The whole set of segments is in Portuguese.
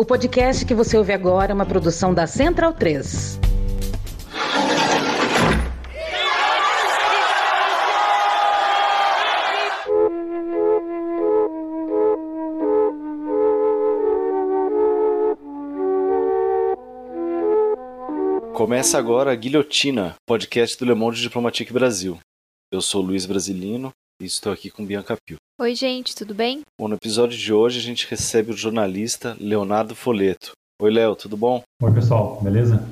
O podcast que você ouve agora é uma produção da Central 3. Começa agora a Guilhotina, podcast do Le Monde Diplomatique Brasil. Eu sou Luiz Brasilino e estou aqui com Bianca Pio. Oi, gente, tudo bem? Bom, no episódio de hoje a gente recebe o jornalista Leonardo Foleto. Oi, Léo, tudo bom? Oi, pessoal, beleza?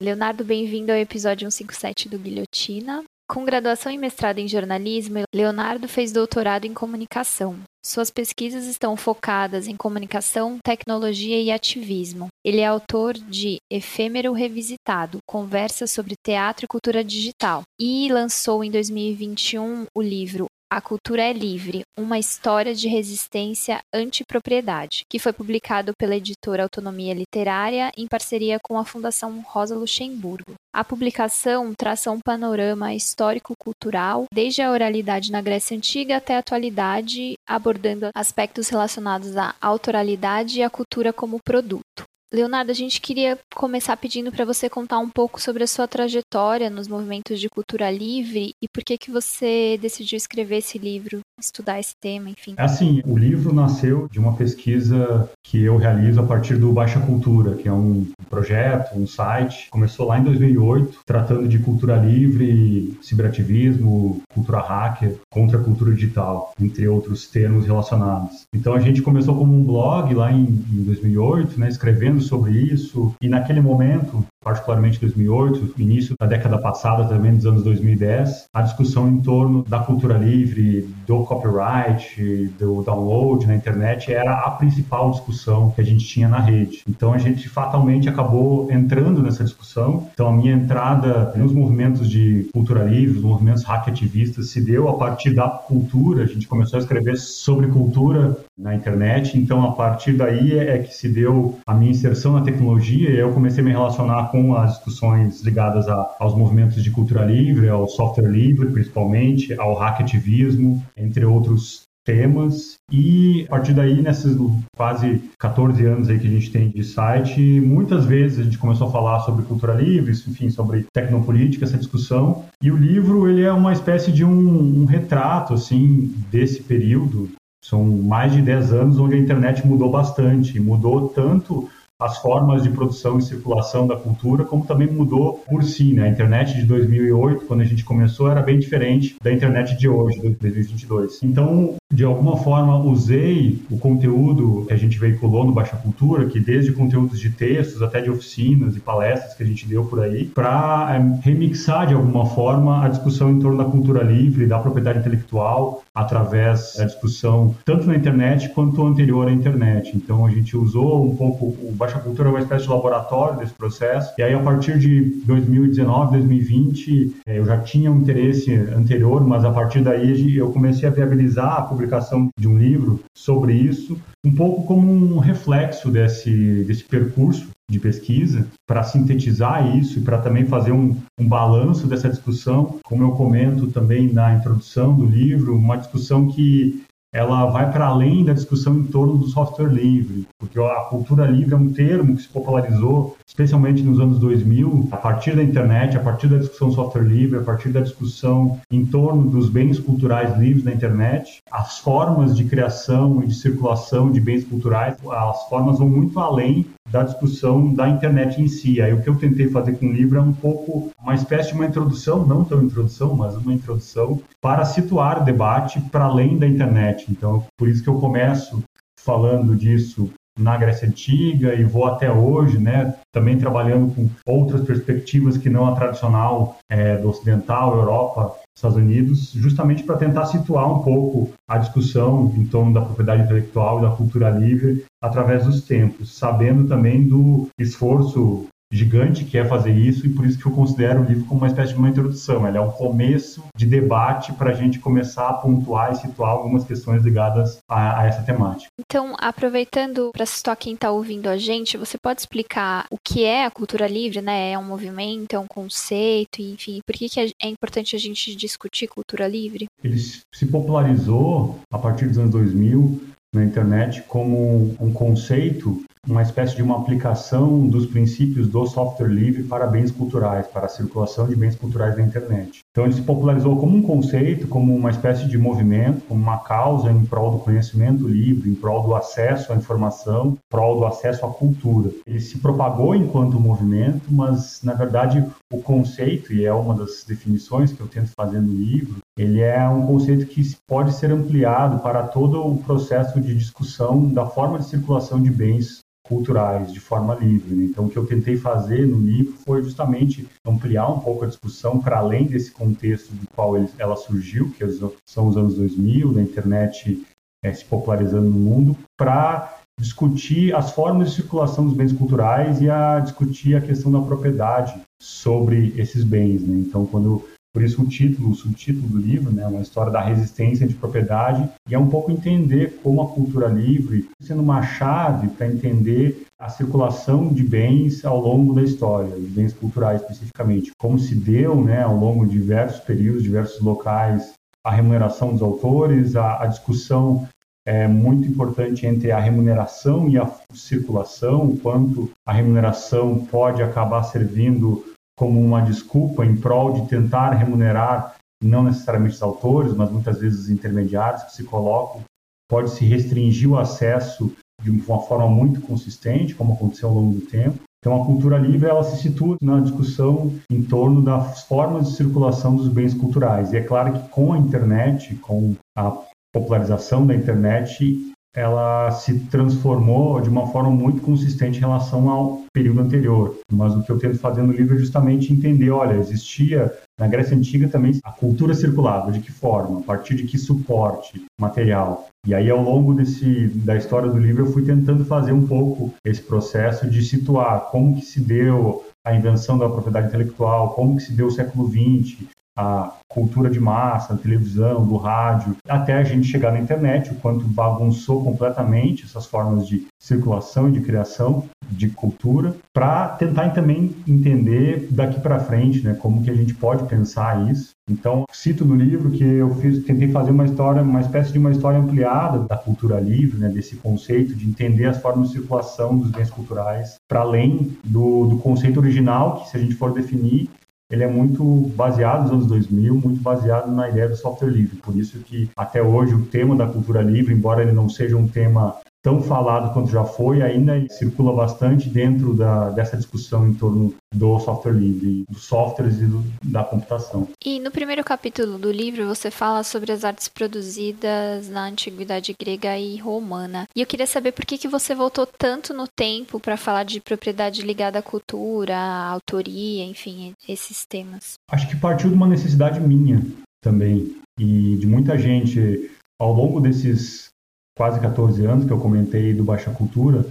Leonardo, bem-vindo ao episódio 157 do Guilhotina. Com graduação e mestrado em jornalismo, Leonardo fez doutorado em comunicação. Suas pesquisas estão focadas em comunicação, tecnologia e ativismo. Ele é autor de Efêmero Revisitado, Conversa sobre Teatro e Cultura Digital, e lançou em 2021 o livro a Cultura é Livre, uma história de resistência antipropriedade, que foi publicado pela editora Autonomia Literária em parceria com a Fundação Rosa Luxemburgo. A publicação traça um panorama histórico-cultural, desde a oralidade na Grécia Antiga até a atualidade, abordando aspectos relacionados à autoralidade e à cultura como produto. Leonardo, a gente queria começar pedindo para você contar um pouco sobre a sua trajetória nos movimentos de cultura livre e por que que você decidiu escrever esse livro, estudar esse tema, enfim. É assim, o livro nasceu de uma pesquisa que eu realizo a partir do Baixa Cultura, que é um projeto, um site, começou lá em 2008, tratando de cultura livre, ciberativismo, cultura hacker, contra a cultura digital, entre outros termos relacionados. Então a gente começou como um blog lá em, em 2008, né, escrevendo sobre isso e naquele momento particularmente 2008, início da década passada também, dos anos 2010, a discussão em torno da cultura livre, do copyright, do download na internet era a principal discussão que a gente tinha na rede. Então a gente fatalmente acabou entrando nessa discussão. Então a minha entrada nos movimentos de cultura livre, os movimentos hack ativistas, se deu a partir da cultura. A gente começou a escrever sobre cultura na internet. Então a partir daí é que se deu a minha inserção na tecnologia e eu comecei a me relacionar com com as discussões ligadas a, aos movimentos de cultura livre, ao software livre, principalmente, ao hackativismo, entre outros temas. E a partir daí, nesses quase 14 anos aí que a gente tem de site, muitas vezes a gente começou a falar sobre cultura livre, enfim, sobre tecnopolítica, essa discussão. E o livro, ele é uma espécie de um, um retrato, assim, desse período. São mais de 10 anos onde a internet mudou bastante. Mudou tanto as formas de produção e circulação da cultura, como também mudou por si. Né? A internet de 2008, quando a gente começou, era bem diferente da internet de hoje, de 2022. Então, de alguma forma, usei o conteúdo que a gente veiculou no Baixa Cultura, que desde conteúdos de textos até de oficinas e palestras que a gente deu por aí, para eh, remixar de alguma forma a discussão em torno da cultura livre, da propriedade intelectual, através da discussão tanto na internet quanto anterior à internet. Então, a gente usou um pouco o Baixa Cultura é uma espécie de laboratório desse processo. E aí, a partir de 2019, 2020, eu já tinha um interesse anterior, mas a partir daí eu comecei a viabilizar a publicação de um livro sobre isso, um pouco como um reflexo desse, desse percurso de pesquisa para sintetizar isso e para também fazer um, um balanço dessa discussão, como eu comento também na introdução do livro, uma discussão que ela vai para além da discussão em torno do software livre, porque a cultura livre é um termo que se popularizou, especialmente nos anos 2000, a partir da internet, a partir da discussão software livre, a partir da discussão em torno dos bens culturais livres na internet. As formas de criação e de circulação de bens culturais, as formas vão muito além da discussão da internet em si. Aí o que eu tentei fazer com o livro é um pouco uma espécie de uma introdução, não tão introdução, mas uma introdução para situar o debate para além da internet. Então, por isso que eu começo falando disso na Grécia Antiga e vou até hoje, né? Também trabalhando com outras perspectivas que não a tradicional é, do ocidental, Europa, Estados Unidos, justamente para tentar situar um pouco a discussão em torno da propriedade intelectual e da cultura livre através dos tempos, sabendo também do esforço gigante que é fazer isso e por isso que eu considero o livro como uma espécie de uma introdução. Ele é um começo de debate para a gente começar a pontuar e situar algumas questões ligadas a, a essa temática. Então, aproveitando para situar quem está ouvindo a gente, você pode explicar o que é a cultura livre, né? É um movimento, é um conceito, enfim, por que, que é importante a gente discutir cultura livre? Ele se popularizou a partir dos anos 2000 na internet como um conceito, uma espécie de uma aplicação dos princípios do software livre para bens culturais, para a circulação de bens culturais na internet. Então ele se popularizou como um conceito, como uma espécie de movimento, como uma causa em prol do conhecimento livre, em prol do acesso à informação, em prol do acesso à cultura. Ele se propagou enquanto movimento, mas na verdade o conceito, e é uma das definições que eu tento fazer no livro, ele é um conceito que pode ser ampliado para todo o processo de discussão da forma de circulação de bens culturais de forma livre. Né? Então, o que eu tentei fazer no livro foi justamente ampliar um pouco a discussão para além desse contexto do qual ela surgiu, que são os anos 2000, da internet é, se popularizando no mundo, para discutir as formas de circulação dos bens culturais e a discutir a questão da propriedade sobre esses bens. Né? Então, quando por isso o título, o subtítulo do livro, né, uma história da resistência de propriedade, e é um pouco entender como a cultura livre sendo uma chave para entender a circulação de bens ao longo da história, de bens culturais especificamente, como se deu, né, ao longo de diversos períodos, diversos locais, a remuneração dos autores, a, a discussão é muito importante entre a remuneração e a circulação, quanto a remuneração pode acabar servindo como uma desculpa em prol de tentar remunerar não necessariamente os autores, mas muitas vezes os intermediários que se colocam, pode se restringir o acesso de uma forma muito consistente, como aconteceu ao longo do tempo. Então, a cultura livre ela se situa na discussão em torno das formas de circulação dos bens culturais. E é claro que com a internet, com a popularização da internet, ela se transformou de uma forma muito consistente em relação ao período anterior. Mas o que eu tento fazer no livro é justamente entender, olha, existia na Grécia Antiga também a cultura circulava, de que forma, a partir de que suporte material. E aí, ao longo desse, da história do livro, eu fui tentando fazer um pouco esse processo de situar como que se deu a invenção da propriedade intelectual, como que se deu o século XX, a cultura de massa, a televisão, do rádio, até a gente chegar na internet, o quanto bagunçou completamente essas formas de circulação e de criação de cultura, para tentar também entender daqui para frente, né, como que a gente pode pensar isso. Então, cito no livro que eu fiz, tentei fazer uma história, uma espécie de uma história ampliada da cultura livre, né, desse conceito de entender as formas de circulação dos bens culturais, para além do, do conceito original, que se a gente for definir, ele é muito baseado nos anos 2000, muito baseado na ideia do software livre. Por isso que até hoje o tema da cultura livre, embora ele não seja um tema tão falado quanto já foi, ainda circula bastante dentro da, dessa discussão em torno do software livre, dos softwares e do, da computação. E no primeiro capítulo do livro você fala sobre as artes produzidas na antiguidade grega e romana. E eu queria saber por que, que você voltou tanto no tempo para falar de propriedade ligada à cultura, à autoria, enfim, esses temas. Acho que partiu de uma necessidade minha também e de muita gente ao longo desses quase 14 anos que eu comentei do Baixa Cultura,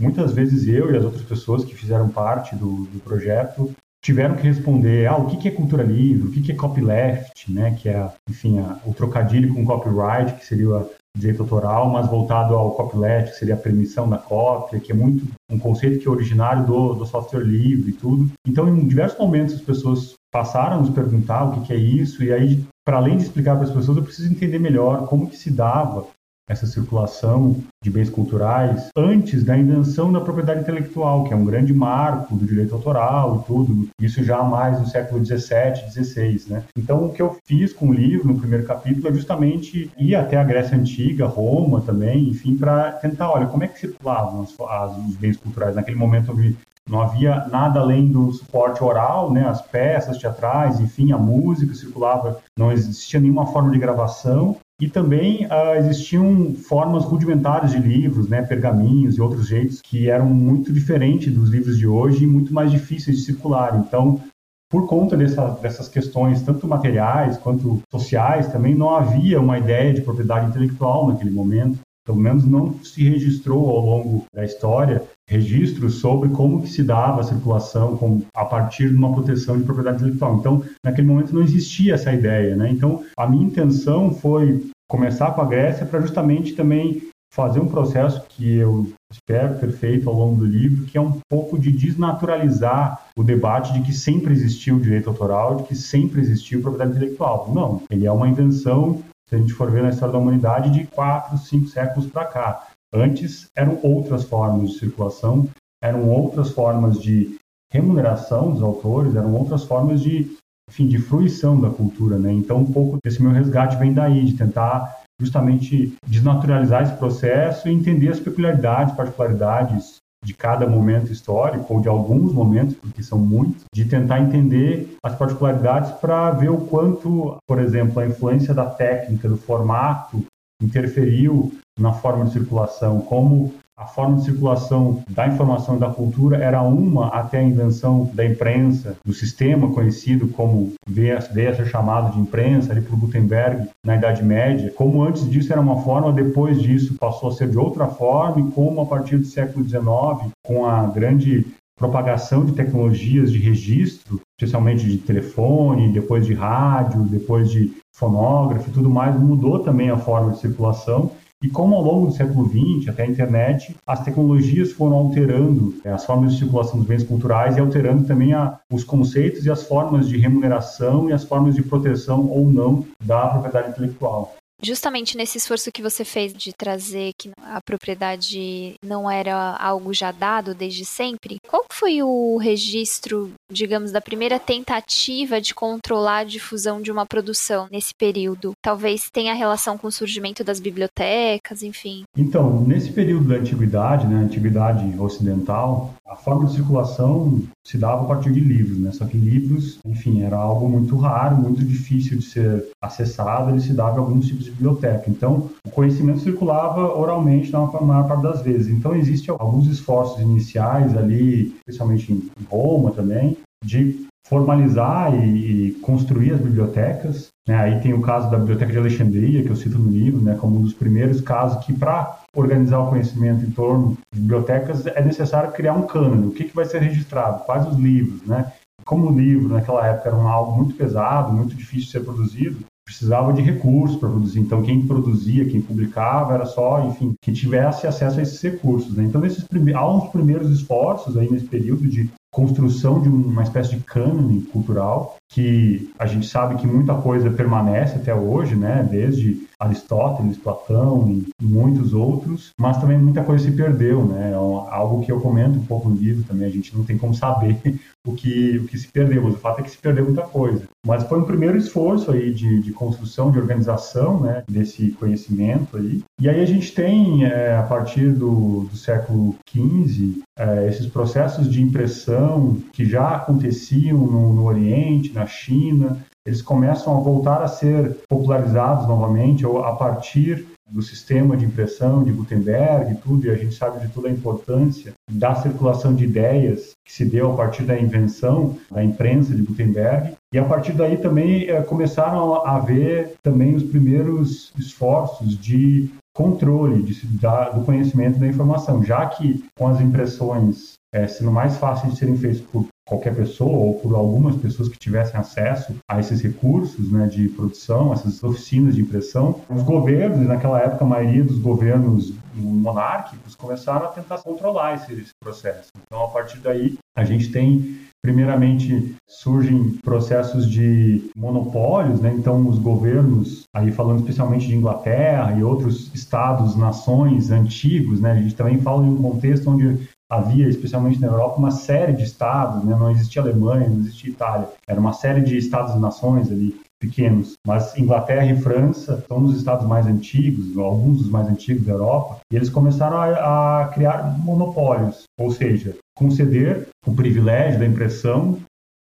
muitas vezes eu e as outras pessoas que fizeram parte do, do projeto tiveram que responder ah, o que, é cultura livre, o que, é copyleft, né, que é, enfim, a, o trocadilho com copyright, que seria o direito autoral, mas voltado ao copyleft, que seria a permissão da cópia, que é muito um conceito que é originário do, do software livre e tudo. Então, em diversos momentos, as pessoas passaram a nos perguntar o que, que é isso, e aí, para além de explicar para as pessoas, eu preciso entender melhor como que se dava essa circulação de bens culturais antes da invenção da propriedade intelectual, que é um grande marco do direito autoral e tudo, isso já mais no século XVII, XVI, né? Então, o que eu fiz com o livro, no primeiro capítulo, é justamente ir até a Grécia Antiga, Roma também, enfim, para tentar, olha, como é que circulavam as, as, os bens culturais? Naquele momento eu vi não havia nada além do suporte oral, né, as peças teatrais, enfim, a música circulava, não existia nenhuma forma de gravação e também uh, existiam formas rudimentares de livros, né, pergaminhos e outros jeitos que eram muito diferentes dos livros de hoje e muito mais difíceis de circular. Então, por conta dessa, dessas questões, tanto materiais quanto sociais, também não havia uma ideia de propriedade intelectual naquele momento. Pelo menos não se registrou ao longo da história registros sobre como que se dava a circulação com, a partir de uma proteção de propriedade intelectual. Então, naquele momento não existia essa ideia, né? Então, a minha intenção foi começar com a Grécia para justamente também fazer um processo que eu espero ter feito ao longo do livro, que é um pouco de desnaturalizar o debate de que sempre existiu direito autoral, de que sempre existiu propriedade intelectual. Não, ele é uma invenção se a gente for ver na história da humanidade, de quatro, cinco séculos para cá. Antes eram outras formas de circulação, eram outras formas de remuneração dos autores, eram outras formas de, enfim, de fruição da cultura, né? Então, um pouco desse meu resgate vem daí, de tentar justamente desnaturalizar esse processo e entender as peculiaridades, particularidades de cada momento histórico, ou de alguns momentos, porque são muitos, de tentar entender as particularidades para ver o quanto, por exemplo, a influência da técnica, do formato, interferiu na forma de circulação, como a forma de circulação da informação da cultura era uma até a invenção da imprensa, do sistema conhecido como veio a ser chamado de imprensa ali por Gutenberg na Idade Média. Como antes disso era uma forma, depois disso passou a ser de outra forma e como a partir do século XIX, com a grande propagação de tecnologias de registro, especialmente de telefone, depois de rádio, depois de fonógrafo e tudo mais, mudou também a forma de circulação e como ao longo do século XX, até a internet, as tecnologias foram alterando é, as formas de circulação dos bens culturais e alterando também a, os conceitos e as formas de remuneração e as formas de proteção ou não da propriedade intelectual justamente nesse esforço que você fez de trazer que a propriedade não era algo já dado desde sempre, qual foi o registro, digamos, da primeira tentativa de controlar a difusão de uma produção nesse período? Talvez tenha relação com o surgimento das bibliotecas, enfim. Então, nesse período da antiguidade, né, antiguidade ocidental, a forma de circulação se dava a partir de livros, né? Só que livros, enfim, era algo muito raro, muito difícil de ser acessado, ele se dava alguns tipos de biblioteca. Então, o conhecimento circulava oralmente na maior parte das vezes. Então, existem alguns esforços iniciais ali, especialmente em Roma também, de formalizar e, construir as bibliotecas. Né? Aí tem o caso da Biblioteca de Alexandria, que eu cito no livro, né, como um dos primeiros casos que, para organizar o conhecimento em torno de bibliotecas, é necessário criar um cânone. O que, que vai ser registrado? Quais os livros? Né? Como o livro, naquela época, era um algo muito pesado, muito difícil de ser produzido, precisava de recursos para produzir. Então, quem produzia, quem publicava, era só, enfim, que tivesse acesso a esses recursos. Né? Então, nesses prime há uns primeiros esforços aí nesse período de construção de uma espécie de cânone cultural que a gente sabe que muita coisa permanece até hoje, né? Desde Aristóteles, Platão e muitos outros, mas também muita coisa se perdeu, né? É algo que eu comento um pouco no livro também, a gente não tem como saber o que, o que se perdeu, mas o fato é que se perdeu muita coisa. Mas foi um primeiro esforço aí de, de construção, de organização, né? Desse conhecimento aí. E aí a gente tem, é, a partir do, do século XV, é, esses processos de impressão que já aconteciam no, no Oriente, na China, eles começam a voltar a ser popularizados novamente ou a partir do sistema de impressão de Gutenberg e tudo, e a gente sabe de toda a importância da circulação de ideias que se deu a partir da invenção da imprensa de Gutenberg. E a partir daí também é, começaram a haver também os primeiros esforços de controle de, da, do conhecimento da informação, já que com as impressões é, sendo mais fáceis de serem feitas por qualquer pessoa ou por algumas pessoas que tivessem acesso a esses recursos né, de produção, essas oficinas de impressão, os governos, naquela época a maioria dos governos monárquicos começaram a tentar controlar esse, esse processo. Então, a partir daí, a gente tem Primeiramente, surgem processos de monopólios, né? então os governos, aí falando especialmente de Inglaterra e outros estados, nações antigos, né? a gente também fala em um contexto onde havia, especialmente na Europa, uma série de estados, né? não existia Alemanha, não existia Itália, era uma série de estados e nações ali pequenos, mas Inglaterra e França são os estados mais antigos, alguns dos mais antigos da Europa, e eles começaram a, a criar monopólios, ou seja, conceder o privilégio da impressão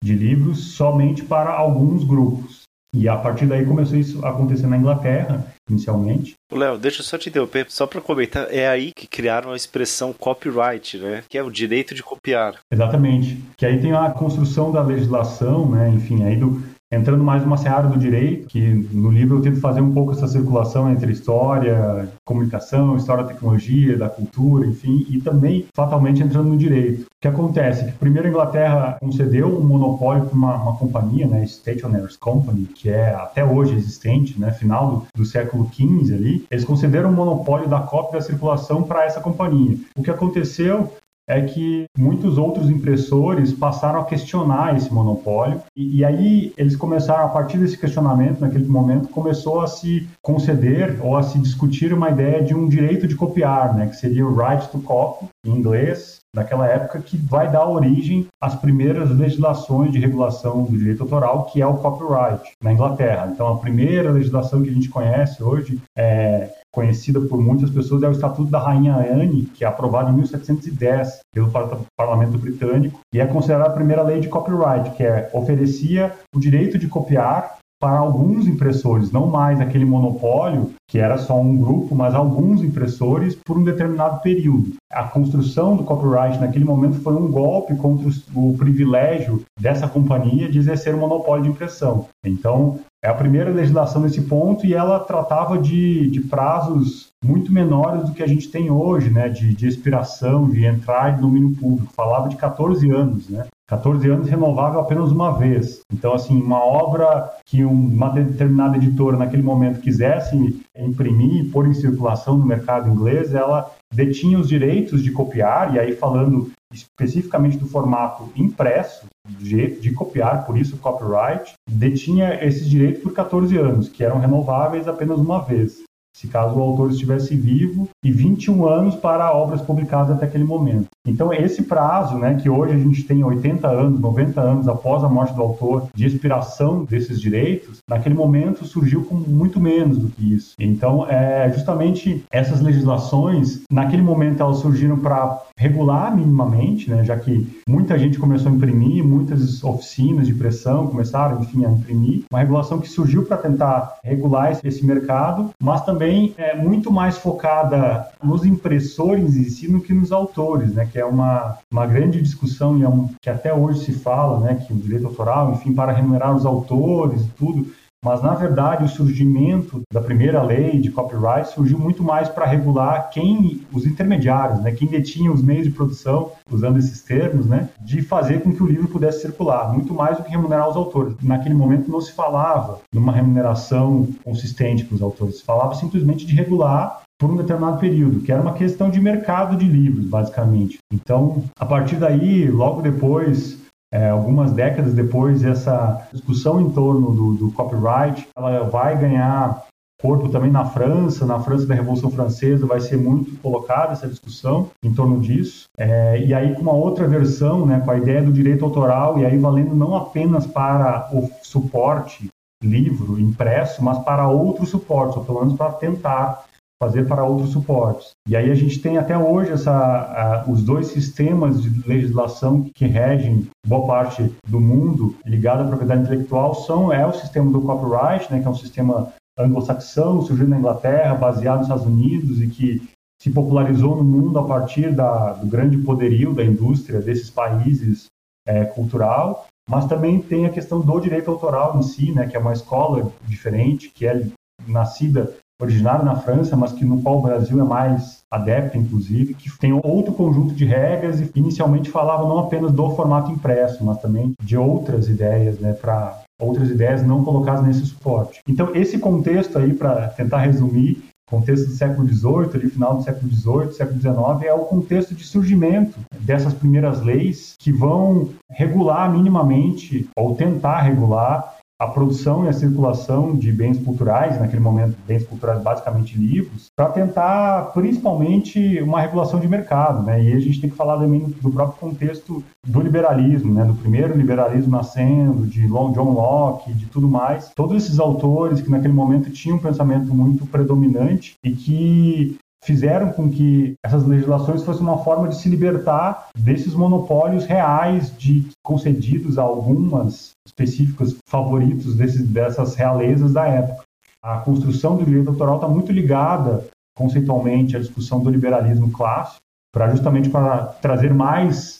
de livros somente para alguns grupos. E a partir daí começou isso a acontecer na Inglaterra, inicialmente. Léo, deixa eu só te interromper, só para comentar, é aí que criaram a expressão copyright, né? Que é o direito de copiar. Exatamente. Que aí tem a construção da legislação, né? Enfim, aí do, entrando mais numa seara do direito, que no livro eu tento fazer um pouco essa circulação entre história, comunicação, história da tecnologia, da cultura, enfim, e também fatalmente entrando no direito. O que acontece? Que primeiro a Inglaterra concedeu um monopólio para uma, uma, companhia, né, Stationers Company, que é até hoje existente, né, final do, do século XV ali, eles concederam um monopólio da cópia da circulação para essa companhia. O que aconteceu é que muitos outros impressores passaram a questionar esse monopólio e, e, aí eles começaram, a partir desse questionamento, naquele momento, começou a se conceder ou a se discutir uma ideia de um direito de copiar, né, que seria o right to copy, em inglês, naquela época, que vai dar origem às primeiras legislações de regulação do direito autoral, que é o copyright, na Inglaterra. Então, a primeira legislação que a gente conhece hoje é conhecida por muitas pessoas, é o Estatuto da Rainha Anne, que é aprovado em 1710 pelo Parlamento Britânico, e é considerada a primeira lei de copyright, que é, oferecia o direito de copiar para alguns impressores, não mais aquele monopólio que era só um grupo, mas alguns impressores por um determinado período. A construção do copyright naquele momento foi um golpe contra o privilégio dessa companhia de exercer o monopólio de impressão. Então, é a primeira legislação nesse ponto e ela tratava de, de prazos muito menores do que a gente tem hoje, né, de, de expiração, de entrar em domínio público. Falava de 14 anos, né? 14 anos renovável apenas uma vez. Então, assim, uma obra que uma determinada editora naquele momento quisesse imprimir e pôr em circulação no mercado inglês, ela detinha os direitos de copiar, e aí falando especificamente do formato impresso, de, de copiar, por isso copyright, detinha esses direitos por 14 anos, que eram renováveis apenas uma vez se caso o autor estivesse vivo, e 21 anos para obras publicadas até aquele momento. Então, esse prazo, né, que hoje a gente tem 80 anos, 90 anos após a morte do autor, de expiração desses direitos, naquele momento surgiu com muito menos do que isso. Então, é, justamente essas legislações, naquele momento elas surgiram para regular minimamente, né, já que muita gente começou a imprimir, muitas oficinas de impressão começaram, enfim, a imprimir. Uma regulação que surgiu para tentar regular esse mercado, mas também também é muito mais focada nos impressores em si do que nos autores, né? Que é uma, uma grande discussão e é um, que até hoje se fala, né? Que o direito autoral, enfim, para remunerar os autores e tudo, mas, na verdade, o surgimento da primeira lei de copyright surgiu muito mais para regular quem, os intermediários, né, quem detinha os meios de produção, usando esses termos, né, de fazer com que o livro pudesse circular, muito mais do que remunerar os autores. Naquele momento não se falava de uma remuneração consistente para os autores, se falava simplesmente de regular por um determinado período, que era uma questão de mercado de livros, basicamente. Então, a partir daí, logo depois é, algumas décadas depois, essa discussão em torno do, do, copyright, ela vai ganhar corpo também na França, na França da Revolução Francesa vai ser muito colocada essa discussão em torno disso, é, e aí com uma outra versão, né, com a ideia do direito autoral, e aí valendo não apenas para o suporte livro impresso, mas para outros suportes, ou pelo menos para tentar fazer para outros suportes. E aí a gente tem até hoje essa, a, os dois sistemas de legislação que regem boa parte do mundo ligado à propriedade intelectual são é o sistema do copyright, né, que é um sistema anglo-saxão, surgiu na Inglaterra, baseado nos Estados Unidos e que se popularizou no mundo a partir da, do grande poderio da indústria desses países é, cultural, mas também tem a questão do direito autoral em si, né, que é uma escola diferente, que é nascida originário na França, mas que no qual o Brasil é mais adepto, inclusive, que tem outro conjunto de regras e inicialmente falava não apenas do formato impresso, mas também de outras ideias, né, para outras ideias não colocadas nesse suporte. Então, esse contexto aí, para tentar resumir, contexto do século XVIII, ali final do século XVIII, século XIX, é o contexto de surgimento dessas primeiras leis que vão regular minimamente, ou tentar regular, a produção e a circulação de bens culturais, naquele momento, bens culturais basicamente livros, para tentar, principalmente, uma regulação de mercado. Né? E a gente tem que falar também do próprio contexto do liberalismo, né? do primeiro liberalismo nascendo, de John Locke, de tudo mais. Todos esses autores que naquele momento tinham um pensamento muito predominante e que fizeram com que essas legislações fossem uma forma de se libertar desses monopólios reais de concedidos a algumas específicos favoritos desses, dessas realezas da época. A construção do direito autoral está muito ligada conceitualmente à discussão do liberalismo clássico, para justamente para trazer mais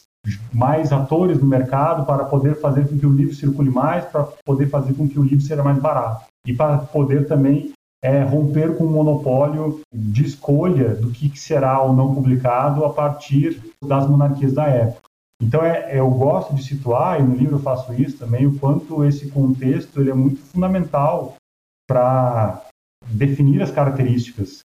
mais atores no mercado para poder fazer com que o livro circule mais, para poder fazer com que o livro seja mais barato e para poder também é romper com o monopólio de escolha do que será ou não publicado a partir das monarquias da época. Então, é, eu gosto de situar, e no livro eu faço isso também, o quanto esse contexto ele é muito fundamental para definir as características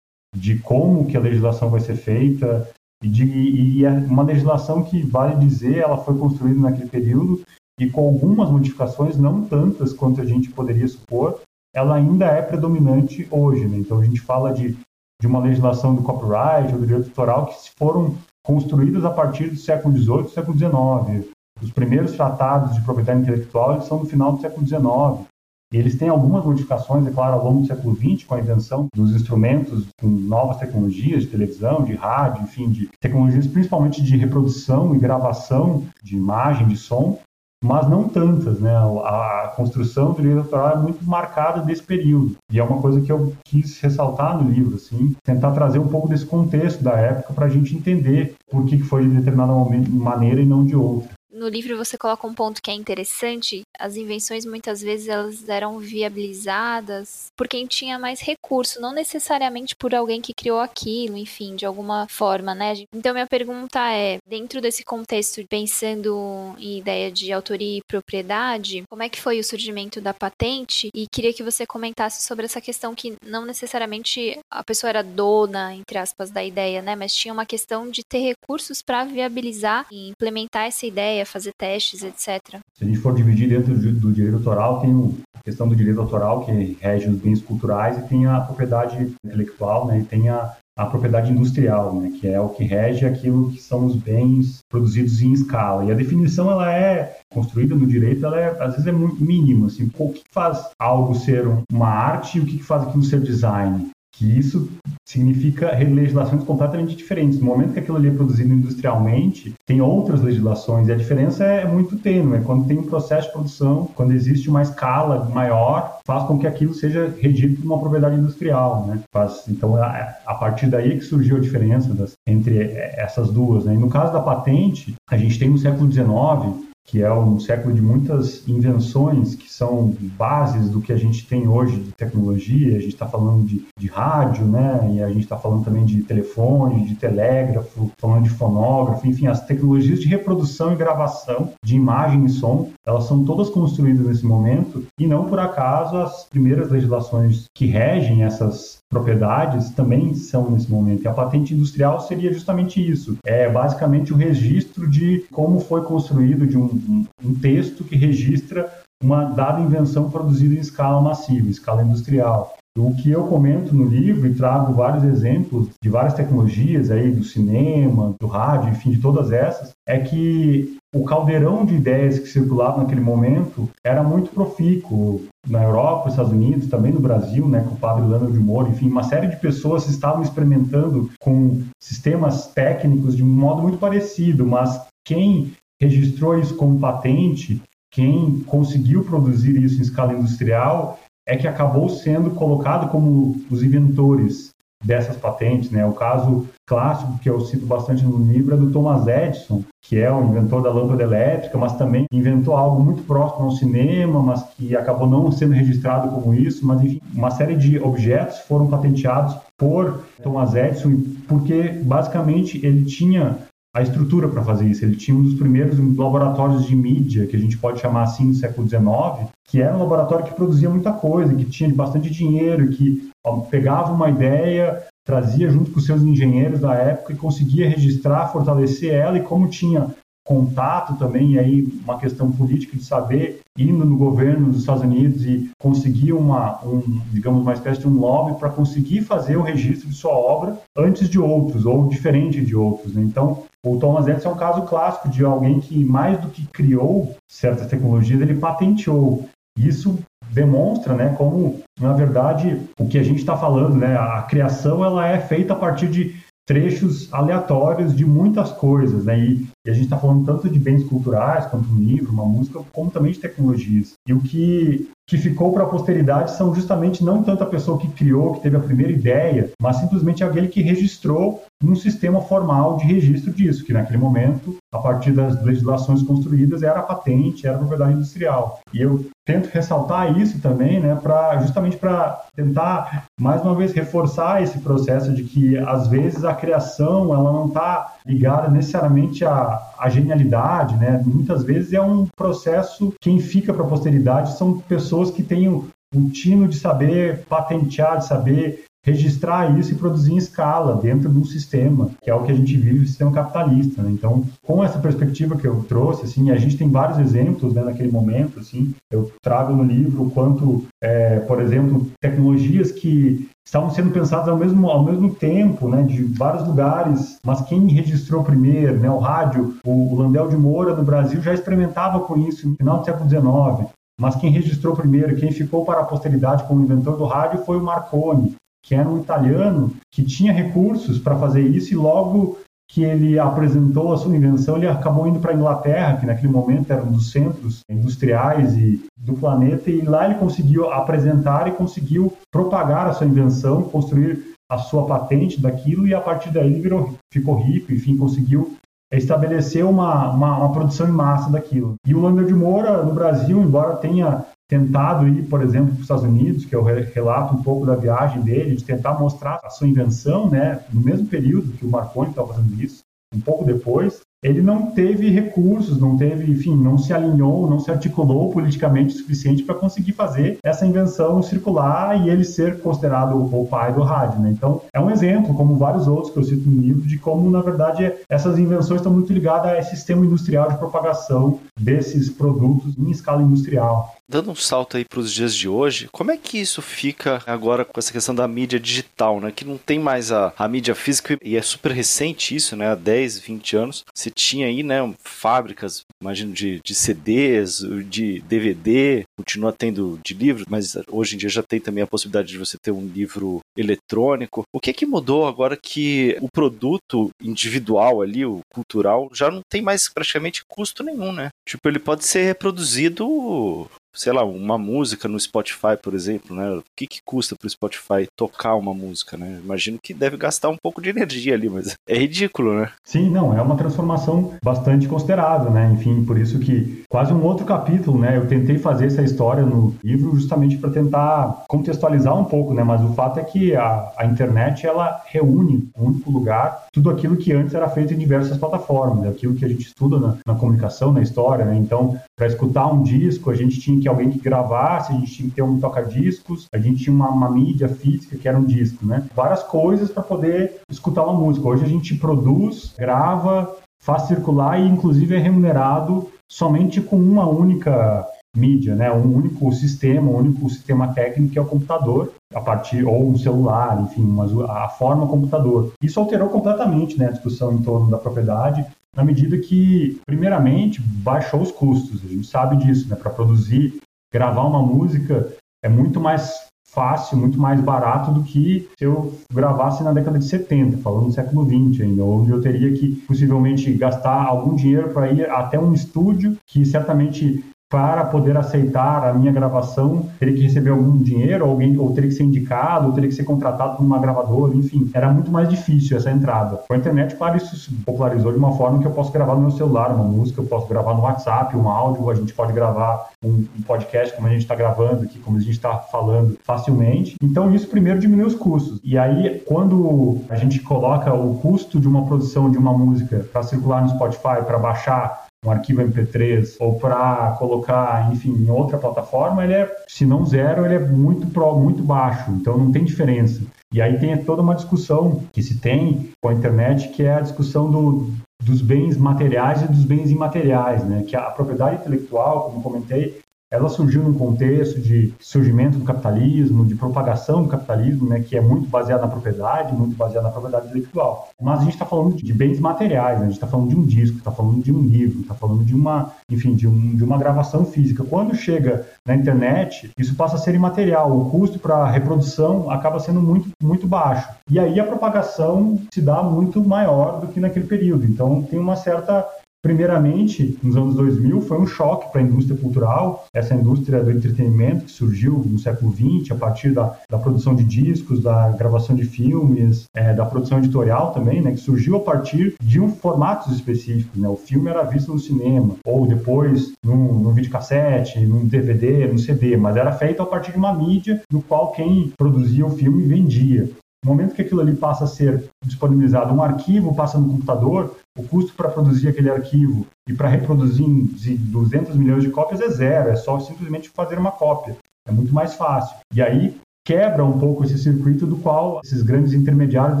de como que a legislação vai ser feita, E, de, e é uma legislação que, vale dizer, ela foi construída naquele período e com algumas modificações, não tantas quanto a gente poderia supor, ela ainda é predominante hoje. Né? Então a gente fala de, de uma legislação do copyright ou do direito autoral que foram construídas a partir do século XVIII e século XIX. Os primeiros tratados de propriedade intelectual são do final do século XIX. E eles têm algumas modificações, é claro, ao longo do século XX, com a invenção dos instrumentos com novas tecnologias de televisão, de rádio, enfim, de tecnologias principalmente de reprodução e gravação de imagem, de som, mas não tantas, né? A, construção do direito autoral é muito marcada desse período. E é uma coisa que eu quis ressaltar no livro, assim, tentar trazer um pouco desse contexto da época para a gente entender por que foi de determinada maneira e não de outra no livro você coloca um ponto que é interessante. As invenções muitas vezes elas eram viabilizadas por quem tinha mais recurso, não necessariamente por alguém que criou aquilo, enfim, de alguma forma, né? Então minha pergunta é, dentro desse contexto, pensando em ideia de autoria e propriedade, como é que foi o surgimento da patente? E queria que você comentasse sobre essa questão que não necessariamente a pessoa era dona, entre aspas, da ideia, né? Mas tinha uma questão de ter recursos para viabilizar e implementar essa ideia, fazer testes, etc. Se a gente for dividir dentro do direito autoral, tem a questão do direito autoral, que rege os bens culturais, e tem a propriedade intelectual, né, e tem a, a propriedade industrial, né, que é o que rege aquilo que são os bens produzidos em escala. E a definição ela é construída no direito, ela é, às vezes é muito mínima, assim, o que faz algo ser uma arte e o que faz aquilo ser design? Que isso significa legislações completamente diferentes. No momento que aquilo ali é produzido industrialmente, tem outras legislações e a diferença é muito tênue. É quando tem um processo de produção, quando existe uma escala maior, faz com que aquilo seja regido por uma propriedade industrial, né? Faz, então, a, a partir daí é que surgiu a diferença das, entre essas duas. Né? E no caso da patente, a gente tem no século XIX que é um século de muitas invenções que são bases do que a gente tem hoje de tecnologia. A gente está falando de, de rádio, né? E a gente está falando também de telefone, de telégrafo, falando de fonógrafo, enfim, as tecnologias de reprodução e gravação de imagem e som, elas são todas construídas nesse momento e não por acaso as primeiras legislações que regem essas propriedades também são nesse momento. E a patente industrial seria justamente isso. É basicamente o registro de como foi construído de um, um texto que registra uma dada invenção produzida em escala massiva, escala industrial. O que eu comento no livro e trago vários exemplos de várias tecnologias aí do cinema, do rádio, enfim, de todas essas, é que o caldeirão de ideias que circulava naquele momento era muito profícuo na Europa, nos Estados Unidos, também no Brasil, né, com o padre Lando de Moura, enfim, uma série de pessoas estavam experimentando com sistemas técnicos de um modo muito parecido, mas quem registrou isso como patente, quem conseguiu produzir isso em escala industrial, é que acabou sendo colocado como os inventores dessas patentes, né? O caso clássico que eu cito bastante no livro é do Thomas Edison, que é o inventor da lâmpada elétrica, mas também inventou algo muito próximo ao cinema, mas que acabou não sendo registrado como isso, mas enfim, uma série de objetos foram patenteados por Thomas Edison, porque basicamente ele tinha a estrutura para fazer isso. Ele tinha um dos primeiros laboratórios de mídia, que a gente pode chamar assim, no século XIX, que era um laboratório que produzia muita coisa, que tinha bastante dinheiro, que ó, pegava uma ideia, trazia junto com seus engenheiros da época e conseguia registrar, fortalecer ela, e como tinha contato também, aí uma questão política de saber, indo no governo dos Estados Unidos e conseguir uma, um, digamos, uma espécie de um lobby para conseguir fazer o registro de sua obra antes de outros, ou diferente de outros. Né? Então, o Thomas Edison é um caso clássico de alguém que, mais do que criou certas tecnologias, ele patenteou. Isso demonstra, né, como na verdade o que a gente está falando, né, a criação ela é feita a partir de trechos aleatórios de muitas coisas, né? E, e a gente está falando tanto de bens culturais, quanto um livro, uma música, como também de tecnologias. E o que que ficou para a posteridade são justamente não tanto a pessoa que criou, que teve a primeira ideia, mas simplesmente aquele que registrou um sistema formal de registro disso, que naquele momento, a partir das legislações construídas, era patente, era propriedade industrial. E eu tento ressaltar isso também, né, para justamente para tentar mais uma vez reforçar esse processo de que às vezes a criação ela não está ligada necessariamente à, à genialidade, né? Muitas vezes é um processo quem fica para a posteridade são pessoas que têm o, o tino de saber patentear, de saber registrar isso e produzir em escala dentro de um sistema, que é o que a gente vive no sistema capitalista. Né? Então, com essa perspectiva que eu trouxe, assim, a gente tem vários exemplos né, naquele momento. Assim, eu trago no livro o quanto, é, por exemplo, tecnologias que estavam sendo pensadas ao mesmo, ao mesmo tempo, né, de vários lugares, mas quem registrou primeiro, né, o rádio, o Landel de Moura no Brasil já experimentava com isso no final do século XIX, mas quem registrou primeiro, quem ficou para a posteridade como inventor do rádio foi o Marconi, que era um italiano que tinha recursos para fazer isso e logo que ele apresentou a sua invenção, ele acabou indo para a Inglaterra, que naquele momento era um dos centros industriais e do planeta, e lá ele conseguiu apresentar e conseguiu propagar a sua invenção, construir a sua patente daquilo e a partir daí ele virou, ficou rico, enfim, conseguiu estabelecer uma, uma, uma produção em massa daquilo. E o Lander de Moura, no Brasil, embora tenha tentado ir, por exemplo, para os Estados Unidos, que eu relato um pouco da viagem dele, de tentar mostrar a sua invenção, né, no mesmo período que o Marconi estava fazendo isso, um pouco depois, ele não teve recursos, não teve, enfim, não se alinhou, não se articulou politicamente o suficiente para conseguir fazer essa invenção circular e ele ser considerado o pai do rádio, né? Então, é um exemplo, como vários outros que eu cito no livro, de como, na verdade, essas invenções estão muito ligadas a esse sistema industrial de propagação desses produtos em escala industrial. Dando um salto aí para os dias de hoje, como é que isso fica agora com essa questão da mídia digital, né? Que não tem mais a, a mídia física e é super recente isso, né? Há 10, 20 anos. Você tinha aí, né, fábricas, imagino, de, de CDs, de DVD, continua tendo de livros, mas hoje em dia já tem também a possibilidade de você ter um livro eletrônico. O que é que mudou agora que o produto individual ali, o cultural, já não tem mais praticamente custo nenhum, né? Tipo, ele pode ser reproduzido sei lá, uma música no Spotify, por exemplo, né? O que, que custa para o Spotify tocar uma música, né? Imagino que deve gastar um pouco de energia ali, mas é ridículo, né? Sim, não, é uma transformação bastante considerável, né? Enfim, por isso que quase um outro capítulo, né? Eu tentei fazer essa história no livro justamente para tentar contextualizar um pouco, né? Mas o fato é que a, a internet, ela reúne em um único lugar tudo aquilo que antes era feito em diversas plataformas, aquilo que a gente estuda na, na comunicação, na história, né? Então, para escutar um disco, a gente tinha que alguém que gravasse, a gente tinha que ter um toca-discos, a gente tinha uma, uma, mídia física que era um disco, né? Várias coisas para poder escutar uma música. Hoje a gente produz, grava, faz circular e inclusive é remunerado somente com uma única mídia, né? Um único sistema, um único sistema técnico que é o computador, a partir ou um celular, enfim, mas a forma computador. Isso alterou completamente, né, a discussão em torno da propriedade na medida que, primeiramente, baixou os custos. A gente sabe disso, né? Para produzir, gravar uma música é muito mais fácil, muito mais barato do que se eu gravasse na década de 70, falando do século 20 ainda, onde eu teria que possivelmente gastar algum dinheiro para ir até um estúdio que certamente para poder aceitar a minha gravação, teria que receber algum dinheiro, ou alguém, ou teria que ser indicado, ou teria que ser contratado por uma gravadora, enfim, era muito mais difícil essa entrada. Com a internet, claro, isso se popularizou de uma forma que eu posso gravar no meu celular uma música, eu posso gravar no WhatsApp um áudio, a gente pode gravar um, podcast como a gente está gravando aqui, como a gente está falando facilmente. Então, isso primeiro diminui os custos. E aí, quando a gente coloca o custo de uma produção de uma música para circular no Spotify, para baixar um arquivo MP3 ou para colocar, enfim, em outra plataforma, ele é, se não zero, ele é muito pro, muito baixo, então não tem diferença. E aí tem toda uma discussão que se tem com a internet, que é a discussão do, dos bens materiais e dos bens imateriais, né? Que a propriedade intelectual, como comentei, ela surgiu num contexto de surgimento do capitalismo, de propagação do capitalismo, né, que é muito baseado na propriedade, muito baseado na propriedade intelectual. Mas a gente está falando de bens materiais, né, a gente está falando de um disco, está falando de um livro, está falando de uma, enfim, de, um, de uma gravação física. Quando chega na internet, isso passa a ser imaterial. O custo para reprodução acaba sendo muito, muito baixo. E aí a propagação se dá muito maior do que naquele período. Então tem uma certa Primeiramente, nos anos 2000, foi um choque para a indústria cultural, essa indústria do entretenimento que surgiu no século XX, a partir da, da produção de discos, da gravação de filmes, é, da produção editorial também, né, que surgiu a partir de um formatos específicos. Né? O filme era visto no cinema, ou depois num, num videocassete, num DVD, num CD, mas era feito a partir de uma mídia no qual quem produzia o filme vendia. No momento que aquilo ali passa a ser disponibilizado um arquivo, passa no computador, o custo para produzir aquele arquivo e para reproduzir 200 milhões de cópias é zero, é só simplesmente fazer uma cópia. É muito mais fácil. E aí, quebra um pouco esse circuito do qual esses grandes intermediários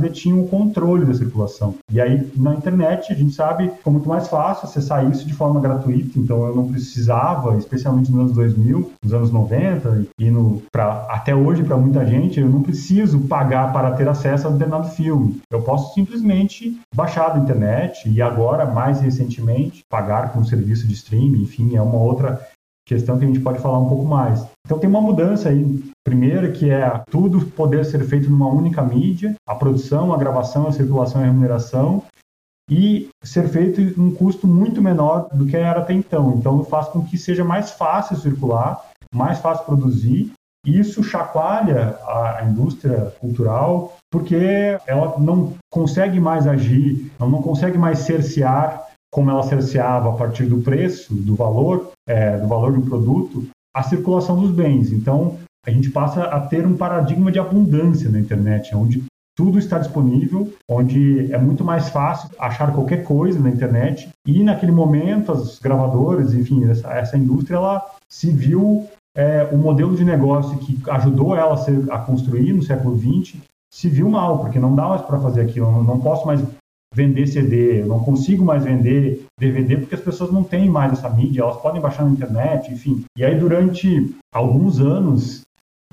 detinham o controle da circulação. E aí, na internet, a gente sabe é muito mais fácil acessar isso de forma gratuita, então eu não precisava, especialmente nos anos 2000, nos anos 90, e no, pra, até hoje para muita gente, eu não preciso pagar para ter acesso a determinado filme. Eu posso simplesmente baixar da internet e agora, mais recentemente, pagar com um serviço de streaming, enfim, é uma outra questão que a gente pode falar um pouco mais. Então tem uma mudança aí. Primeiro que é tudo poder ser feito numa única mídia, a produção, a gravação, a circulação e a remuneração, e ser feito em um custo muito menor do que era até então. Então faz com que seja mais fácil circular, mais fácil produzir. Isso chacoalha a indústria cultural, porque ela não consegue mais agir, ela não consegue mais cercear como ela cerceava a partir do preço, do valor, é, do valor do produto, a circulação dos bens. Então, a gente passa a ter um paradigma de abundância na internet, onde tudo está disponível, onde é muito mais fácil achar qualquer coisa na internet. E naquele momento, as gravadoras, enfim, essa, essa indústria, ela se viu é, o modelo de negócio que ajudou ela a, ser, a construir no século XX se viu mal, porque não dá mais para fazer aquilo, eu não posso mais vender CD, eu não consigo mais vender DVD porque as pessoas não têm mais essa mídia, elas podem baixar na internet, enfim. E aí durante alguns anos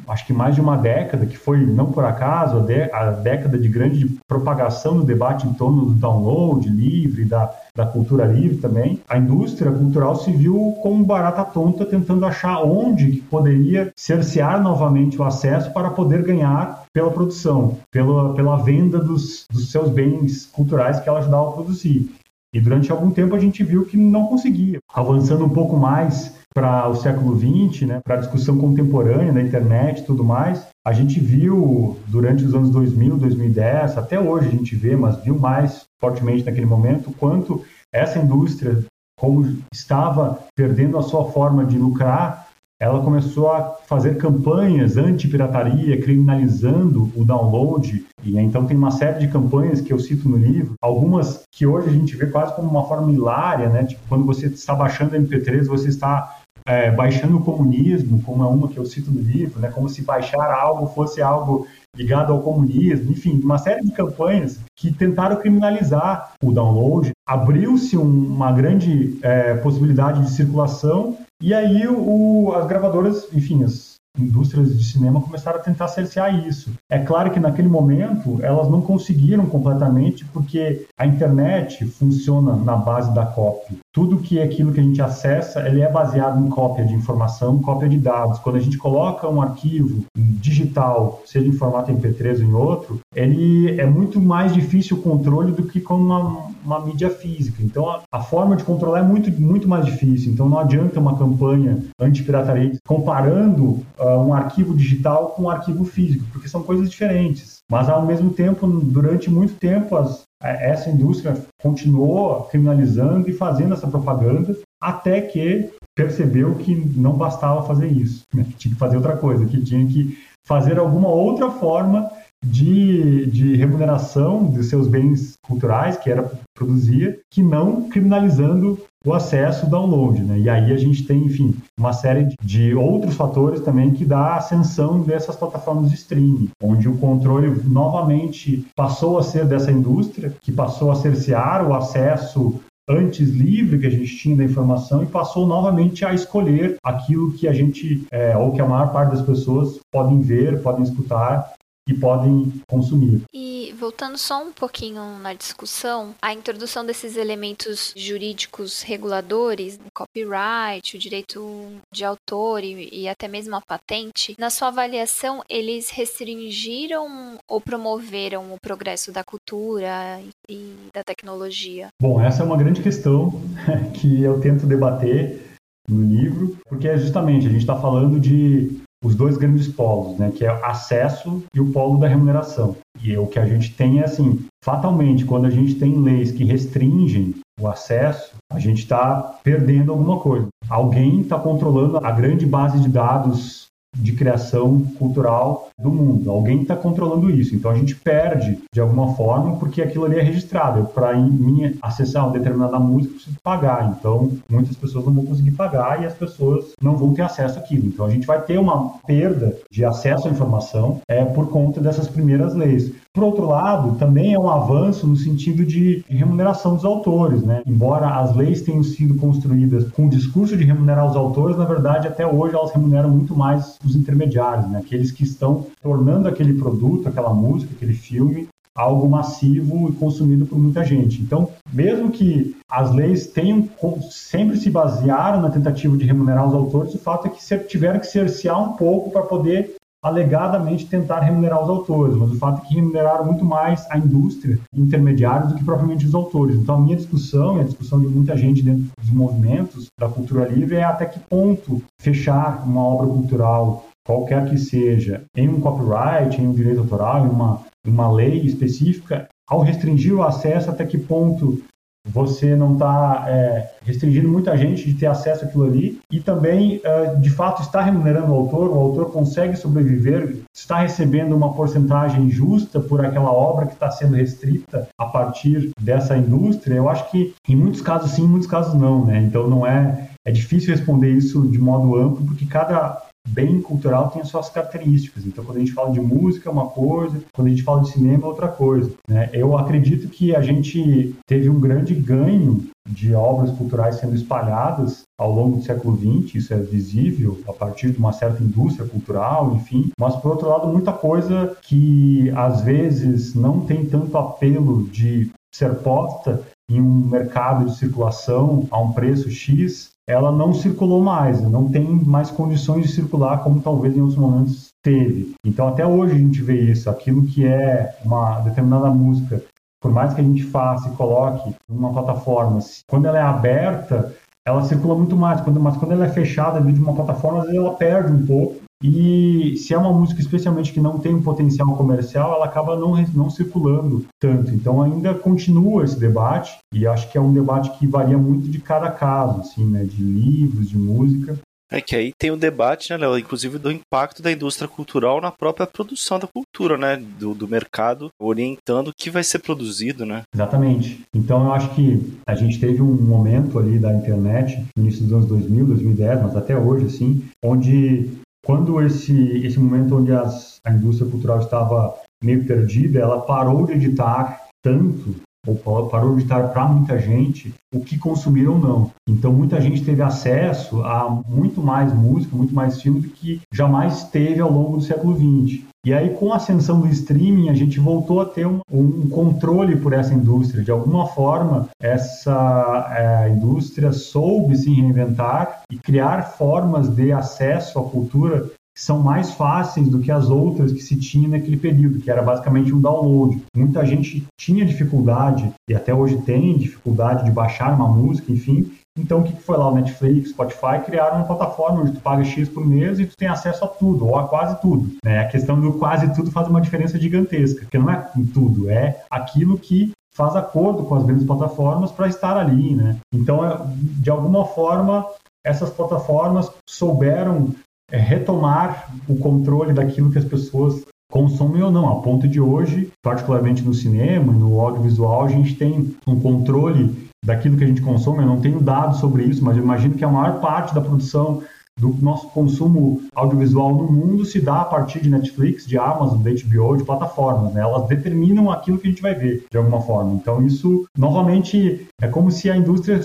acho que mais de uma década, que foi, não por acaso, a, década de grande propagação do debate em torno do download livre, da, da cultura livre também, a indústria cultural se viu como barata tonta tentando achar onde poderia cercear novamente o acesso para poder ganhar pela produção, pela, pela venda dos, dos seus bens culturais que ela ajudava a produzir. E durante algum tempo a gente viu que não conseguia. Avançando um pouco mais para o século XX, né, para a discussão contemporânea da internet e tudo mais, a gente viu durante os anos 2000, 2010, até hoje a gente vê, mas viu mais fortemente naquele momento, quanto essa indústria, como estava perdendo a sua forma de lucrar, ela começou a fazer campanhas anti-pirataria, criminalizando o download. E então tem uma série de campanhas que eu cito no livro, algumas que hoje a gente vê quase como uma forma hilária, né? Tipo, quando você está baixando MP3, você está é, baixando o comunismo, como é uma que eu cito no livro, né? Como se baixar algo fosse algo ligado ao comunismo, enfim, uma série de campanhas que tentaram criminalizar o download. Abriu-se uma grande é, possibilidade de circulação e aí o, as gravadoras, enfim, as indústrias de cinema começaram a tentar cercear isso. É claro que naquele momento elas não conseguiram completamente porque a internet funciona na base da cópia. Tudo que é aquilo que a gente acessa, ele é baseado em cópia de informação, cópia de dados. Quando a gente coloca um arquivo digital, seja em formato MP3 ou em outro, ele é muito mais difícil o controle do que com uma, uma mídia física. Então a, a forma de controlar é muito, muito mais difícil. Então não adianta uma campanha anti-pirataria comparando uh, um arquivo digital com um arquivo físico, porque são coisas diferentes. Mas ao mesmo tempo, durante muito tempo, as, essa indústria continuou criminalizando e fazendo essa propaganda até que percebeu que não bastava fazer isso, né? que tinha que fazer outra coisa, que tinha que fazer alguma outra forma de, de remuneração dos seus bens culturais que era produzia, que não criminalizando o acesso, o download, né? E aí a gente tem, enfim, uma série de outros fatores também que dá ascensão dessas plataformas de streaming, onde o controle novamente passou a ser dessa indústria, que passou a cercear o acesso antes livre que a gente tinha da informação e passou novamente a escolher aquilo que a gente, é, ou que a maior parte das pessoas podem ver, podem escutar e podem consumir. E voltando só um pouquinho na discussão, a introdução desses elementos jurídicos reguladores, copyright, o direito de autor e, e até mesmo a patente, na sua avaliação, eles restringiram ou promoveram o progresso da cultura e da tecnologia? Bom, essa é uma grande questão que eu tento debater no livro, porque é justamente a gente está falando de os dois grandes polos, né, que é acesso e o polo da remuneração. E o que a gente tem é assim, fatalmente, quando a gente tem leis que restringem o acesso, a gente está perdendo alguma coisa. Alguém está controlando a grande base de dados de criação cultural do mundo. Alguém está controlando isso. Então a gente perde de alguma forma porque aquilo ali é registrado. Para mim acessar uma determinada música, eu preciso pagar. Então muitas pessoas não vão conseguir pagar e as pessoas não vão ter acesso àquilo. Então a gente vai ter uma perda de acesso à informação é, por conta dessas primeiras leis. Por outro lado, também é um avanço no sentido de remuneração dos autores, né? Embora as leis tenham sido construídas com o discurso de remunerar os autores, na verdade, até hoje elas remuneram muito mais os intermediários, né? Aqueles que estão tornando aquele produto, aquela música, aquele filme algo massivo e consumido por muita gente. Então, mesmo que as leis tenham sempre se basearam na tentativa de remunerar os autores, o fato é que tiveram que cercear um pouco para poder alegadamente tentar remunerar os autores, mas o fato é que remuneraram muito mais a indústria intermediária do que propriamente os autores. Então a minha discussão e a discussão de muita gente dentro dos movimentos da cultura livre é até que ponto fechar uma obra cultural qualquer que seja, em um copyright, em um direito autoral, em uma, uma lei específica, ao restringir o acesso, até que ponto você não está é, restringindo muita gente de ter acesso àquilo ali e também, é, de fato, está remunerando o autor, o autor consegue sobreviver, está recebendo uma porcentagem justa por aquela obra que está sendo restrita a partir dessa indústria. Eu acho que em muitos casos sim, em muitos casos não, né? Então não é é difícil responder isso de modo amplo porque cada bem cultural tem as suas características. Então, quando a gente fala de música é uma coisa, quando a gente fala de cinema é outra coisa. Né? Eu acredito que a gente teve um grande ganho de obras culturais sendo espalhadas ao longo do século XX, isso é visível a partir de uma certa indústria cultural, enfim. Mas, por outro lado, muita coisa que às vezes não tem tanto apelo de ser posta em um mercado de circulação a um preço X, ela não circulou mais, não tem mais condições de circular como talvez em outros momentos teve. Então até hoje a gente vê isso, aquilo que é uma determinada música, por mais que a gente faça e coloque numa plataforma, quando ela é aberta, ela circula muito mais, mas quando ela é fechada dentro de uma plataforma, às vezes ela perde um pouco e se é uma música especialmente que não tem um potencial comercial, ela acaba não, não circulando tanto. Então ainda continua esse debate e acho que é um debate que varia muito de cada caso, assim, né, de livros, de música. É que aí tem o debate, né, Léo, inclusive do impacto da indústria cultural na própria produção da cultura, né, do, do mercado, orientando o que vai ser produzido, né? Exatamente. Então eu acho que a gente teve um momento ali da internet, no início dos anos 2000, 2010, mas até hoje, assim, onde quando esse, esse momento onde as, a indústria cultural estava meio perdida, ela parou de editar tanto, ou parou de editar para muita gente, o que consumiram ou não. Então muita gente teve acesso a muito mais música, muito mais filme do que jamais teve ao longo do século XX. E aí, com a ascensão do streaming, a gente voltou a ter um, um controle por essa indústria. De alguma forma, essa é, indústria soube se reinventar e criar formas de acesso à cultura que são mais fáceis do que as outras que se tinha naquele período, que era basicamente um download. Muita gente tinha dificuldade, e até hoje tem dificuldade de baixar uma música, enfim, então, o que foi lá? O Netflix, Spotify criaram uma plataforma onde tu paga X por mês e tu tem acesso a tudo, ou a quase tudo. Né? A questão do quase tudo faz uma diferença gigantesca, porque não é tudo, é aquilo que faz acordo com as grandes plataformas para estar ali, né? Então, é, de alguma forma, essas plataformas souberam é, retomar o controle daquilo que as pessoas consomem ou não. A ponto de hoje, particularmente no cinema no audiovisual, a gente tem um controle daquilo que a gente consome. Eu não tenho dados sobre isso, mas eu imagino que a maior parte da produção do nosso consumo audiovisual no mundo se dá a partir de Netflix, de Amazon, de HBO, de plataformas. Né? Elas determinam aquilo que a gente vai ver, de alguma forma. Então, isso, novamente, é como se a indústria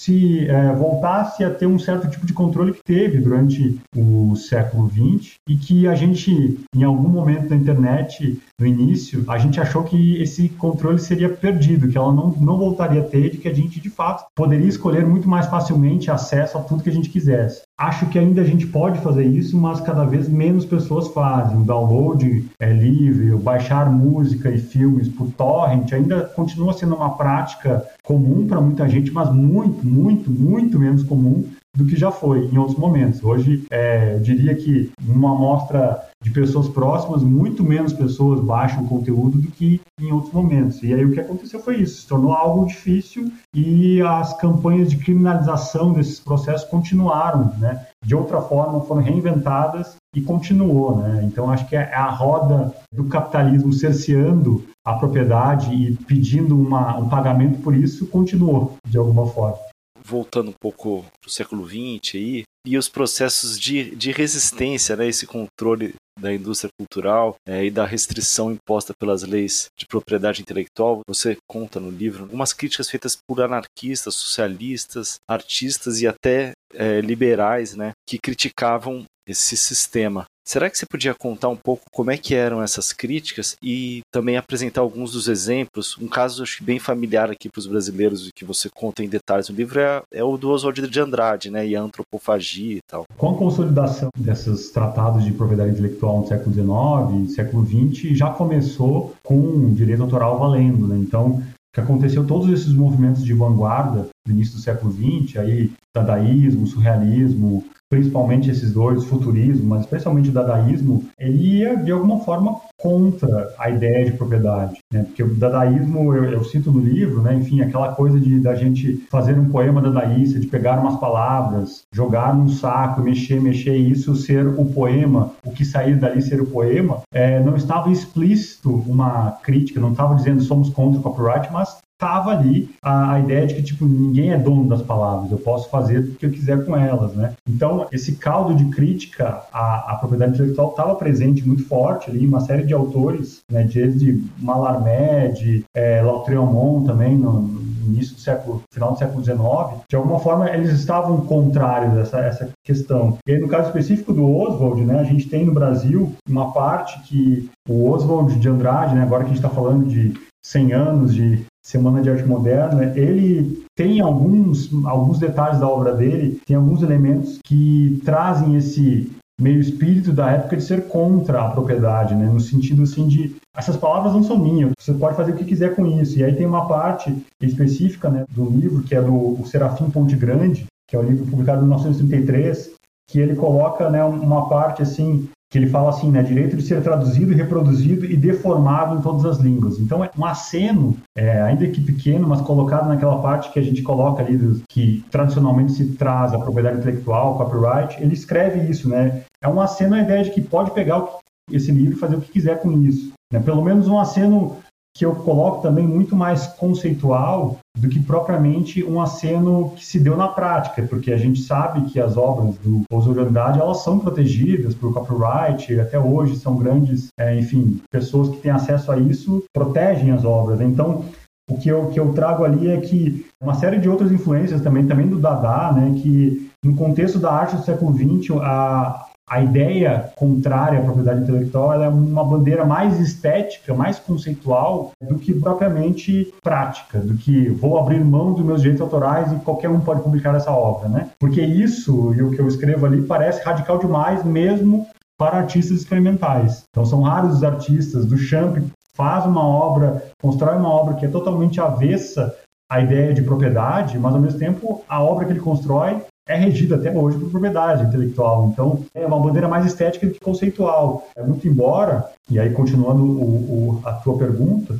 se é, voltasse a ter um certo tipo de controle que teve durante o século XX e que a gente, em algum momento da internet, no início, a gente achou que esse controle seria perdido, que ela não, não voltaria a ter, de que a gente, de fato, poderia escolher muito mais facilmente acesso a tudo que a gente quisesse. Acho que ainda a gente pode fazer isso, mas cada vez menos pessoas fazem. O download é livre, o baixar música e filmes por torrent ainda continua sendo uma prática comum para muita gente, mas muito, muito, muito menos comum do que já foi em outros momentos. Hoje, é, eu diria que numa amostra de pessoas próximas, muito menos pessoas baixam conteúdo do que em outros momentos. E aí o que aconteceu foi isso, se tornou algo difícil e as campanhas de criminalização desses processos continuaram, né? De outra forma, foram reinventadas e continuou, né? Então acho que é a roda do capitalismo cerceando a propriedade e pedindo uma, um pagamento por isso continuou de alguma forma voltando um pouco para o século XX aí, e os processos de, de resistência, né, esse controle da indústria cultural é, e da restrição imposta pelas leis de propriedade intelectual. Você conta no livro algumas críticas feitas por anarquistas, socialistas, artistas e até é, liberais, né, que criticavam esse sistema. Será que você podia contar um pouco como é que eram essas críticas e também apresentar alguns dos exemplos? Um caso acho bem familiar aqui para os brasileiros que você conta em detalhes no livro é, é, o do Oswald de Andrade, né? E a antropofagia e tal. Com a consolidação desses tratados de propriedade intelectual no século XIX, século XX, já começou com direito autoral valendo, né? Então, que aconteceu todos esses movimentos de vanguarda no início do século XX, aí dadaísmo, surrealismo, principalmente esses dois, futurismo, mas especialmente o dadaísmo, ele ia de alguma forma contra a ideia de propriedade, né? Porque o dadaísmo, eu, eu cito no livro, né? Enfim, aquela coisa de da gente fazer um poema dadaísta, de pegar umas palavras, jogar num saco, mexer, mexer isso ser o poema, o que sair dali ser o poema, é, não estava explícito uma crítica, não estava dizendo somos contra o copyright, mas estava ali a, a, ideia de que tipo ninguém é dono das palavras, eu posso fazer o que eu quiser com elas, né? Então esse caldo de crítica à, à propriedade intelectual estava presente muito forte ali, uma série de autores, né, desde Mallarmé, é, Lautréamont também no, no, início do século, final do século XIX, de alguma forma eles estavam contrários a essa, essa questão. E aí, no caso específico do Oswald, né, a gente tem no Brasil uma parte que o Oswald de Andrade, né, agora que a gente está falando de 100 anos de Semana de Arte Moderna, ele tem alguns, alguns detalhes da obra dele, tem alguns elementos que trazem esse meio espírito da época de ser contra a propriedade, né? no sentido assim de essas palavras não são minhas, você pode fazer o que quiser com isso. E aí tem uma parte específica né, do livro, que é do Serafim Ponte Grande, que é um livro publicado em 1933, que ele coloca né, uma parte assim que ele fala assim, né, direito de ser traduzido, reproduzido e deformado em todas as línguas. Então, é um aceno, é, ainda que pequeno, mas colocado naquela parte que a gente coloca ali, que tradicionalmente se traz a propriedade intelectual, copyright, ele escreve isso, né? É um aceno à ideia de que pode pegar esse livro e fazer o que quiser com isso. Né? Pelo menos um aceno que eu coloco também muito mais conceitual do que propriamente um aceno que se deu na prática, porque a gente sabe que as obras do Andrade elas são protegidas por copyright, até hoje são grandes, é, enfim, pessoas que têm acesso a isso protegem as obras. Então, o que eu, que eu trago ali é que uma série de outras influências também, também do Dada, né, que no contexto da arte do século XX, a, a ideia contrária à propriedade intelectual é uma bandeira mais estética, mais conceitual do que propriamente prática, do que vou abrir mão dos meus direitos autorais e qualquer um pode publicar essa obra, né? Porque isso e o que eu escrevo ali parece radical demais mesmo para artistas experimentais. Então são raros os artistas do Champ faz uma obra, constrói uma obra que é totalmente avessa à ideia de propriedade, mas ao mesmo tempo a obra que ele constrói é regida até hoje por propriedade intelectual. Então, é uma bandeira mais estética do que conceitual. É muito embora, e aí continuando o, o, a tua pergunta,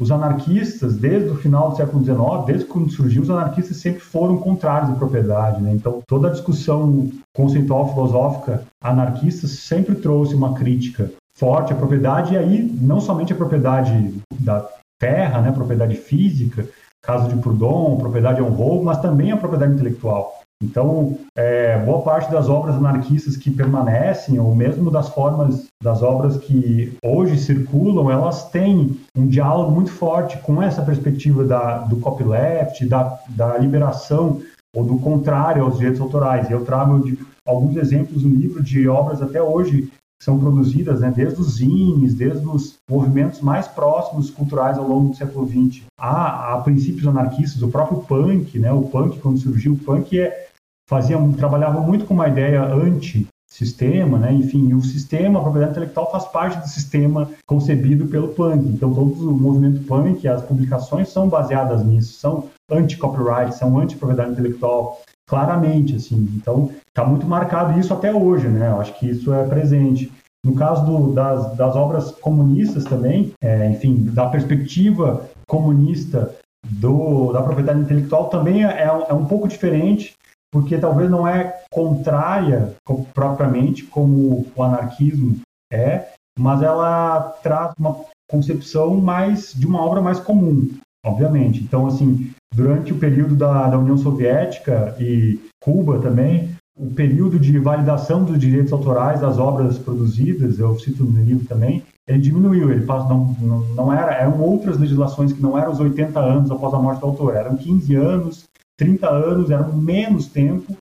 os anarquistas, desde o final do século XIX, desde quando surgiu, os anarquistas sempre foram contrários à propriedade. Né? Então, toda a discussão conceitual filosófica anarquista sempre trouxe uma crítica forte à propriedade, e aí não somente a propriedade da terra, né, propriedade física, caso de Proudhon, propriedade é um roubo, mas também a propriedade intelectual. Então, é, boa parte das obras anarquistas que permanecem, ou mesmo das formas das obras que hoje circulam, elas têm um diálogo muito forte com essa perspectiva da, do copyleft, da, da liberação ou do contrário aos direitos autorais. Eu trago de, alguns exemplos no livro de obras até hoje que são produzidas, né, desde os zines, desde os movimentos mais próximos culturais ao longo do século XX, a, a princípios anarquistas, o próprio punk, né, o punk quando surgiu, o punk é, fazia, trabalhava muito com uma ideia anti-sistema, né? enfim, o sistema, a propriedade intelectual faz parte do sistema concebido pelo punk. Então, todo o movimento punk, as publicações são baseadas nisso, são anti-copyright, são anti-propriedade intelectual. claramente, assim. Então, está muito marcado isso até hoje, né? Eu acho que isso é presente. No caso do, das, das obras comunistas também, é, enfim, da perspectiva comunista do, da propriedade intelectual também é, é um pouco diferente, porque talvez não é contrária propriamente como o anarquismo é, mas ela traz uma concepção mais de uma obra mais comum, obviamente. Então, assim, durante o período da, da União Soviética e Cuba também, o período de validação dos direitos autorais das obras produzidas, eu cito no livro também, ele diminuiu, ele não, não, não era, eram outras legislações que não eram os 80 anos após a morte do autor, eram 15 anos, 30 anos, era menos tempo,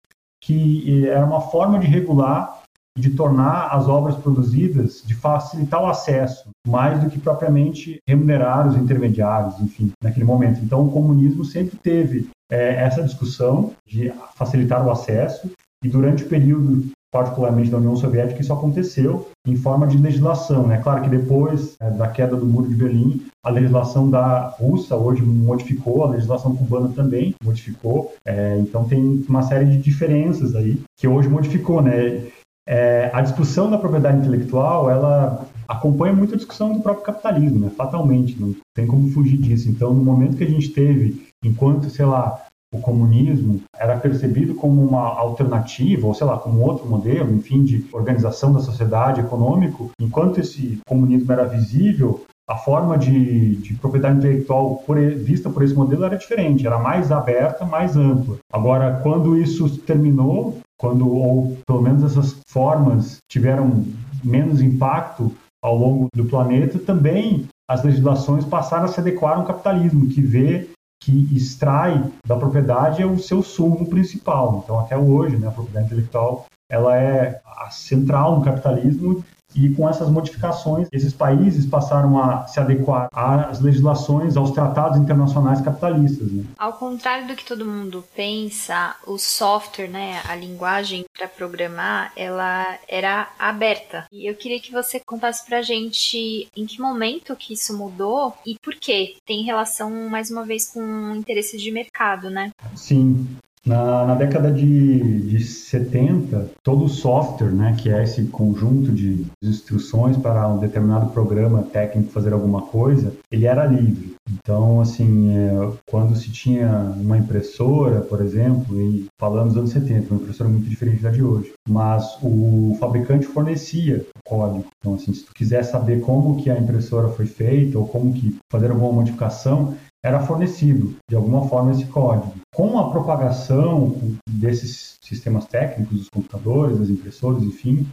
que era uma forma de regular de tornar as obras produzidas, de facilitar o acesso, mais do que propriamente remunerar os intermediários, enfim, naquele momento. Então, o comunismo sempre teve é, essa discussão de facilitar o acesso, e durante o período, particularmente da União Soviética, isso aconteceu em forma de legislação. Né? claro que depois é, da queda do Muro de Berlim, a legislação da russa hoje modificou, a legislação cubana também modificou, é, então tem uma série de diferenças aí que hoje modificou, né? É, a discussão da propriedade intelectual, ela acompanha muito a discussão do próprio capitalismo, né? fatalmente, não tem como fugir disso. Então, no momento que a gente teve, enquanto, sei lá, o comunismo era percebido como uma alternativa, ou sei lá, como outro modelo, enfim, de organização da sociedade econômico, enquanto esse comunismo era visível, a forma de, de propriedade intelectual por, vista por esse modelo era diferente, era mais aberta, mais ampla. Agora, quando isso terminou, quando ou pelo menos essas formas tiveram menos impacto ao longo do planeta, também as legislações passaram a se adequar a um capitalismo que vê que extrai da propriedade é o seu sumo principal. Então, até hoje, né, a propriedade intelectual ela é a central no capitalismo e com essas modificações, esses países passaram a se adequar às legislações, aos tratados internacionais capitalistas. Né? Ao contrário do que todo mundo pensa, o software, né, a linguagem para programar, ela era aberta. E eu queria que você contasse para a gente em que momento que isso mudou e por quê. Tem relação, mais uma vez, com interesses de mercado, né? Sim. Na, na década de, de 70, todo o software, né, que é esse conjunto de instruções para um determinado programa técnico fazer alguma coisa, ele era livre. Então, assim, é, quando se tinha uma impressora, por exemplo, e falando dos anos 70, uma impressora muito diferente da de hoje, mas o fabricante fornecia o código. Então, assim, se tu quiser saber como que a impressora foi feita ou como que fazer alguma modificação, era fornecido de alguma forma esse código. Com a propagação desses sistemas técnicos, dos computadores, das impressoras, enfim,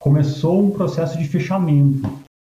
começou um processo de fechamento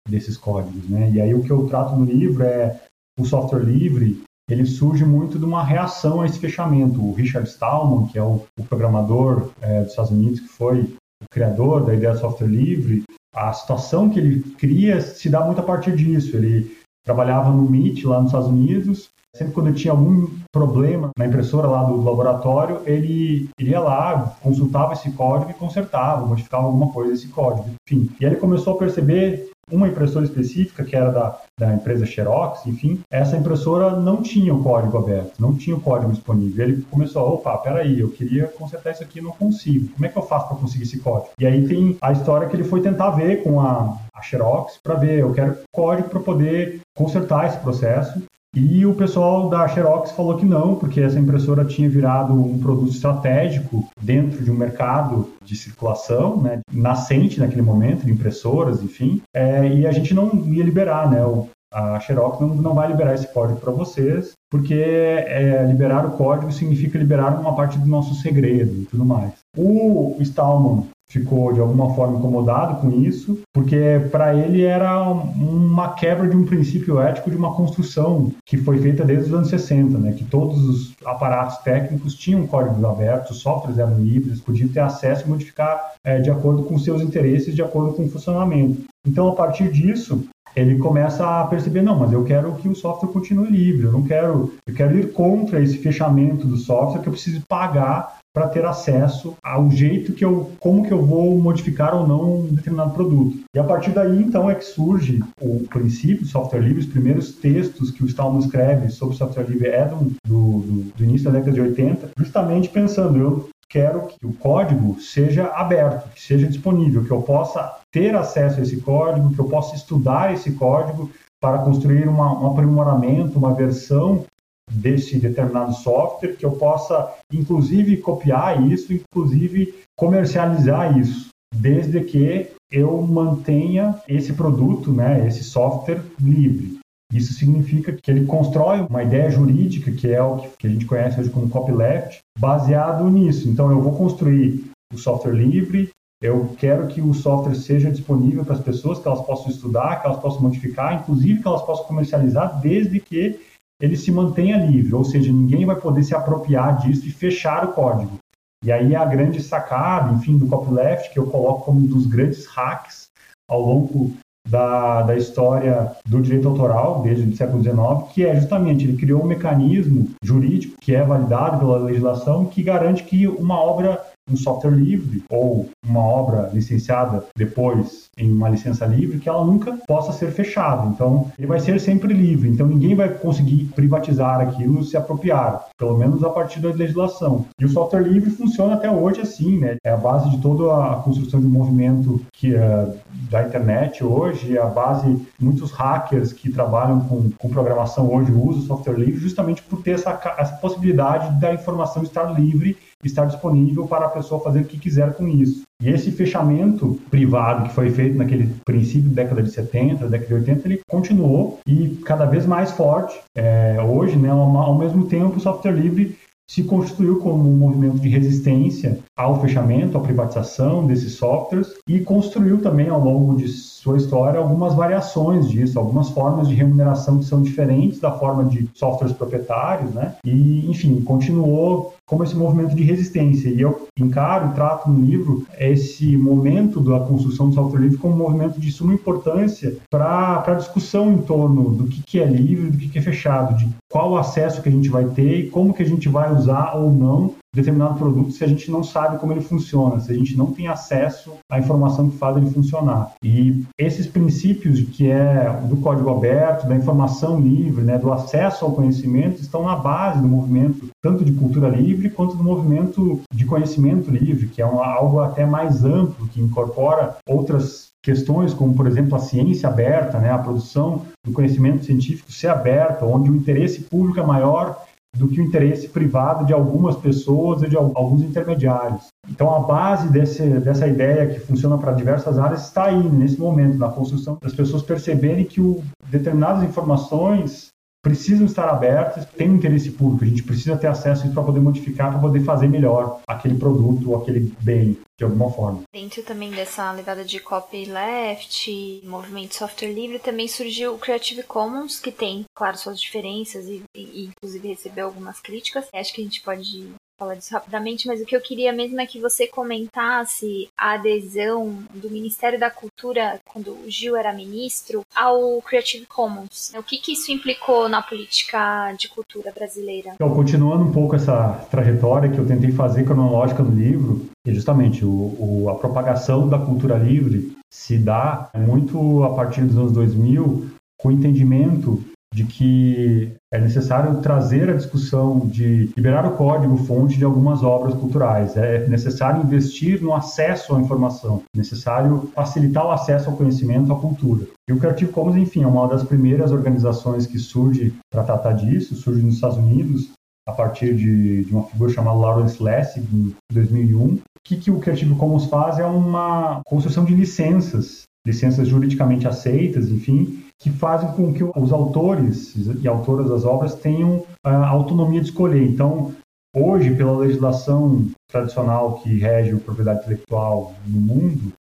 desses códigos, né? E aí o que eu trato no livro é o software livre, ele surge muito de uma reação a esse fechamento. O Richard Stallman, que é o, o programador é, dos Estados Unidos, que foi o criador da ideia do software livre, a situação que ele cria se dá muito a partir disso. Ele trabalhava no MIT lá nos Estados Unidos. Sempre quando tinha algum problema na impressora lá do laboratório, ele iria lá, consultava esse código e consertava, modificava alguma coisa desse código. Enfim, e aí ele começou a perceber uma impressora específica, que era da, da empresa Xerox, enfim, essa impressora não tinha o código aberto, não tinha o código disponível. Ele começou, opa, peraí, eu queria consertar isso aqui não consigo. Como é que eu faço para conseguir esse código? E aí tem a história que ele foi tentar ver com a, a Xerox para ver, eu quero código para poder consertar esse processo. E o pessoal da Xerox falou que não, porque essa impressora tinha virado um produto estratégico dentro de um mercado de circulação, né, nascente naquele momento, de impressoras, enfim, é, e a gente não ia liberar, né, o, a Xerox não, não vai liberar esse código para vocês, porque é, liberar o código significa liberar uma parte do nosso segredo e tudo mais. O Stallman ficou de alguma forma incomodado com isso, porque para ele era uma quebra de um princípio ético de uma construção que foi feita desde os anos 60, né, que todos os aparatos técnicos tinham códigos abertos, softwares eram livres, podiam ter acesso e modificar é, de acordo com seus interesses, de acordo com o funcionamento. Então, a partir disso, ele começa a perceber, não, mas eu quero que o software continue livre, eu não quero, eu quero ir contra esse fechamento do software que eu preciso pagar para ter acesso ao jeito que eu, como que eu vou modificar ou não um determinado produto. E a partir daí, então, é que surge o princípio do software livre, os primeiros textos que o Stallman escreve sobre software livre é do, do, do início da década de 80, justamente pensando, eu quero que o código seja aberto, que seja disponível, que eu possa ter acesso a esse código, que eu possa estudar esse código para construir uma, um aprimoramento, uma versão desse determinado software, que eu possa, inclusive, copiar isso, inclusive comercializar isso, desde que eu mantenha esse produto, né, esse software livre. Isso significa que ele constrói uma ideia jurídica, que é o que a gente conhece hoje como copyleft, baseado nisso. Então, eu vou construir o software livre, eu quero que o software seja disponível para as pessoas, que elas possam estudar, que elas possam modificar, inclusive que elas possam comercializar, desde que ele se mantenha livre, ou seja, ninguém vai poder se apropriar disso e fechar o código. E aí a grande sacada, enfim, do copyleft, que eu coloco como um dos grandes hacks ao longo da, da história do direito autoral, desde o século XIX, que é justamente, ele criou um mecanismo jurídico que é validado pela legislação que garante que uma obra um software livre ou uma obra licenciada depois em uma licença livre que ela nunca possa ser fechada. Então, ele vai ser sempre livre. Então, ninguém vai conseguir privatizar aquilo, se apropriar, pelo menos a partir da legislação. E o software livre funciona até hoje assim, né? É a base de toda a construção de um movimento que é da internet hoje, é a base muitos hackers que trabalham com, com programação hoje usam software livre justamente por ter essa, essa possibilidade da informação estar livre estar disponível para a pessoa fazer o que quiser com isso. E esse fechamento privado que foi feito naquele princípio da década de 70, década de 80, ele continuou e cada vez mais forte. É, hoje, né, ao, mesmo tempo, o software livre se constituiu como um movimento de resistência ao fechamento, à privatização desses softwares e construiu também ao longo de sua história algumas variações disso, algumas formas de remuneração que são diferentes da forma de softwares proprietários, né? E, enfim, continuou como esse movimento de resistência. E eu encaro trato no livro esse momento da construção do software livre como um movimento de suma importância para a discussão em torno do que, que é livre, do que, que é fechado, de qual acesso que a gente vai ter e como que a gente vai usar ou não determinado produto se a gente não sabe como ele funciona, se a gente não tem acesso à informação que faz ele funcionar. E esses princípios que é do código aberto, da informação livre, né, do acesso ao conhecimento, estão na base do movimento tanto de cultura livre quanto do movimento de conhecimento livre, que é um, algo até mais amplo, que incorpora outras questões como, por exemplo, a ciência aberta, né, a produção do conhecimento científico ser aberta, onde o interesse público é maior do que o interesse privado de algumas pessoas e de alguns intermediários. Então, a base desse, dessa ideia que funciona para diversas áreas está aí, nesse momento, na construção das pessoas perceberem que o, determinadas informações precisam estar abertas, tem um interesse público, a gente precisa ter acesso a isso para poder modificar, para poder fazer melhor aquele produto ou aquele bem, de alguma forma. Dentro também dessa levada de copyleft, movimento software livre, também surgiu o Creative Commons, que tem, claro, suas diferenças e, e inclusive recebeu algumas críticas. Acho que a gente pode falar disso rapidamente, mas o que eu queria mesmo é que você comentasse a adesão do Ministério da Cultura, quando o Gil era ministro, ao Creative Commons. O que, que isso implicou na política de cultura brasileira? Então, continuando um pouco essa trajetória que eu tentei fazer cronológica no livro, é justamente o, o, a propagação da cultura livre se dá muito a partir dos anos 2000 com o entendimento de que é necessário trazer a discussão de liberar o código-fonte de algumas obras culturais. É necessário investir no acesso à informação, é necessário facilitar o acesso ao conhecimento, à cultura. E o Creative Commons, enfim, é uma das primeiras organizações que surge para tratar disso, surge nos Estados Unidos, a partir de, de uma figura chamada Lawrence Lessig, em 2001. O que, que o Creative Commons faz é uma construção de licenças, licenças juridicamente aceitas, enfim, que fazem com que os autores e autoras das obras tenham a autonomia de escolher. Então, hoje, pela legislação tradicional que rege a propriedade intelectual no mundo,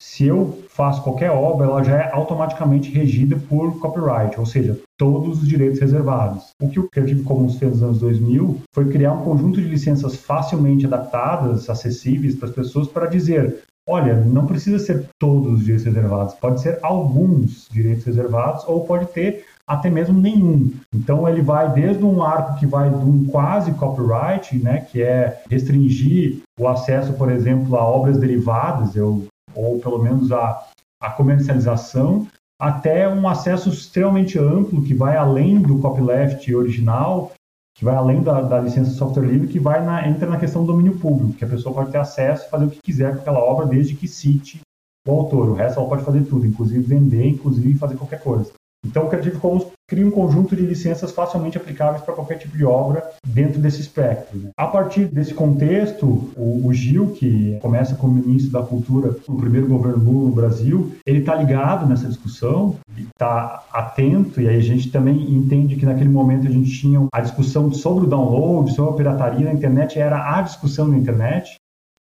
se eu faço qualquer obra, ela já é automaticamente regida por copyright, ou seja, todos os direitos reservados. O que o Creative Commons fez nos anos 2000 foi criar um conjunto de licenças facilmente adaptadas, acessíveis para as pessoas, para dizer Olha, não precisa ser todos os direitos reservados, pode ser alguns direitos reservados ou pode ter até mesmo nenhum. Então ele vai desde um arco que vai de um quase copyright, né, que é restringir o acesso, por exemplo, a obras derivadas, eu, ou pelo menos a, a comercialização, até um acesso extremamente amplo que vai além do copyleft original, que vai além da, da licença de software livre, que vai na, entra na questão do domínio público, que a pessoa pode ter acesso e fazer o que quiser com aquela obra, desde que cite o autor. O resto ela pode fazer tudo, inclusive vender, inclusive fazer qualquer coisa. Então, o Creative Commons cria um conjunto de licenças facilmente aplicáveis para qualquer tipo de obra dentro desse espectro. Né? A partir desse contexto, o, o, Gil, que começa como ministro da Cultura no primeiro governo Lula no Brasil, ele está ligado nessa discussão, está atento, e aí a gente também entende que naquele momento a gente tinha a discussão sobre o download, sobre a pirataria na internet, era a discussão na internet.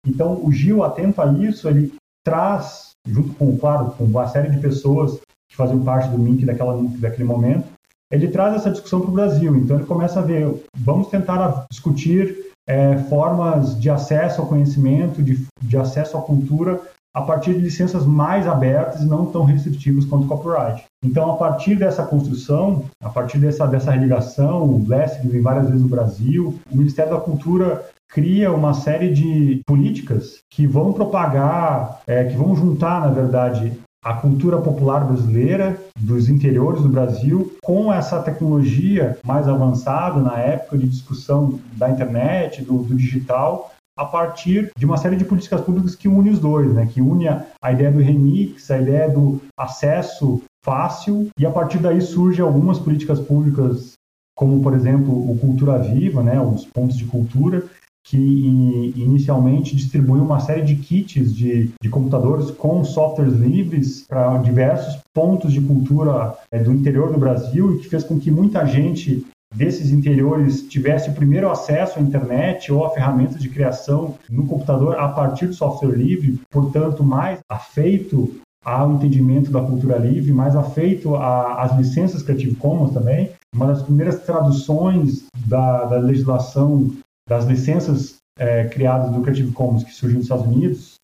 Então, o Gil, atento a isso, ele traz, junto com, claro, com uma série de pessoas que faziam parte do MINC daquela, daquele momento, ele traz essa discussão para o Brasil. Então ele começa a ver, vamos tentar discutir é, formas de acesso ao conhecimento, de, de acesso à cultura a partir de licenças mais abertas e não tão restritivas quanto o copyright. Então, a partir dessa construção, a partir dessa, dessa religação, o Lessig vem várias vezes no Brasil, o Ministério da Cultura cria uma série de políticas que vão propagar, é, que vão juntar, na verdade, a cultura popular brasileira, dos interiores do Brasil, com essa tecnologia mais avançada na época de discussão da internet, do, do digital, a partir de uma série de políticas públicas que une os dois, né? que une a ideia do remix, a ideia do acesso fácil, e a partir daí surgem algumas políticas públicas, como, por exemplo, o Cultura Viva, né? os pontos de cultura, que inicialmente distribuiu uma série de kits de, de computadores com softwares livres para diversos pontos de cultura é, do interior do Brasil e que fez com que muita gente desses interiores tivesse o primeiro acesso à internet ou a ferramentas de criação no computador a partir do software livre, portanto, mais afeito ao entendimento da cultura livre, mais afeito às licenças Creative Commons também. Uma das primeiras traduções da, da legislação das licenças é, criadas do Creative Commons que surgiu nos Estados Unidos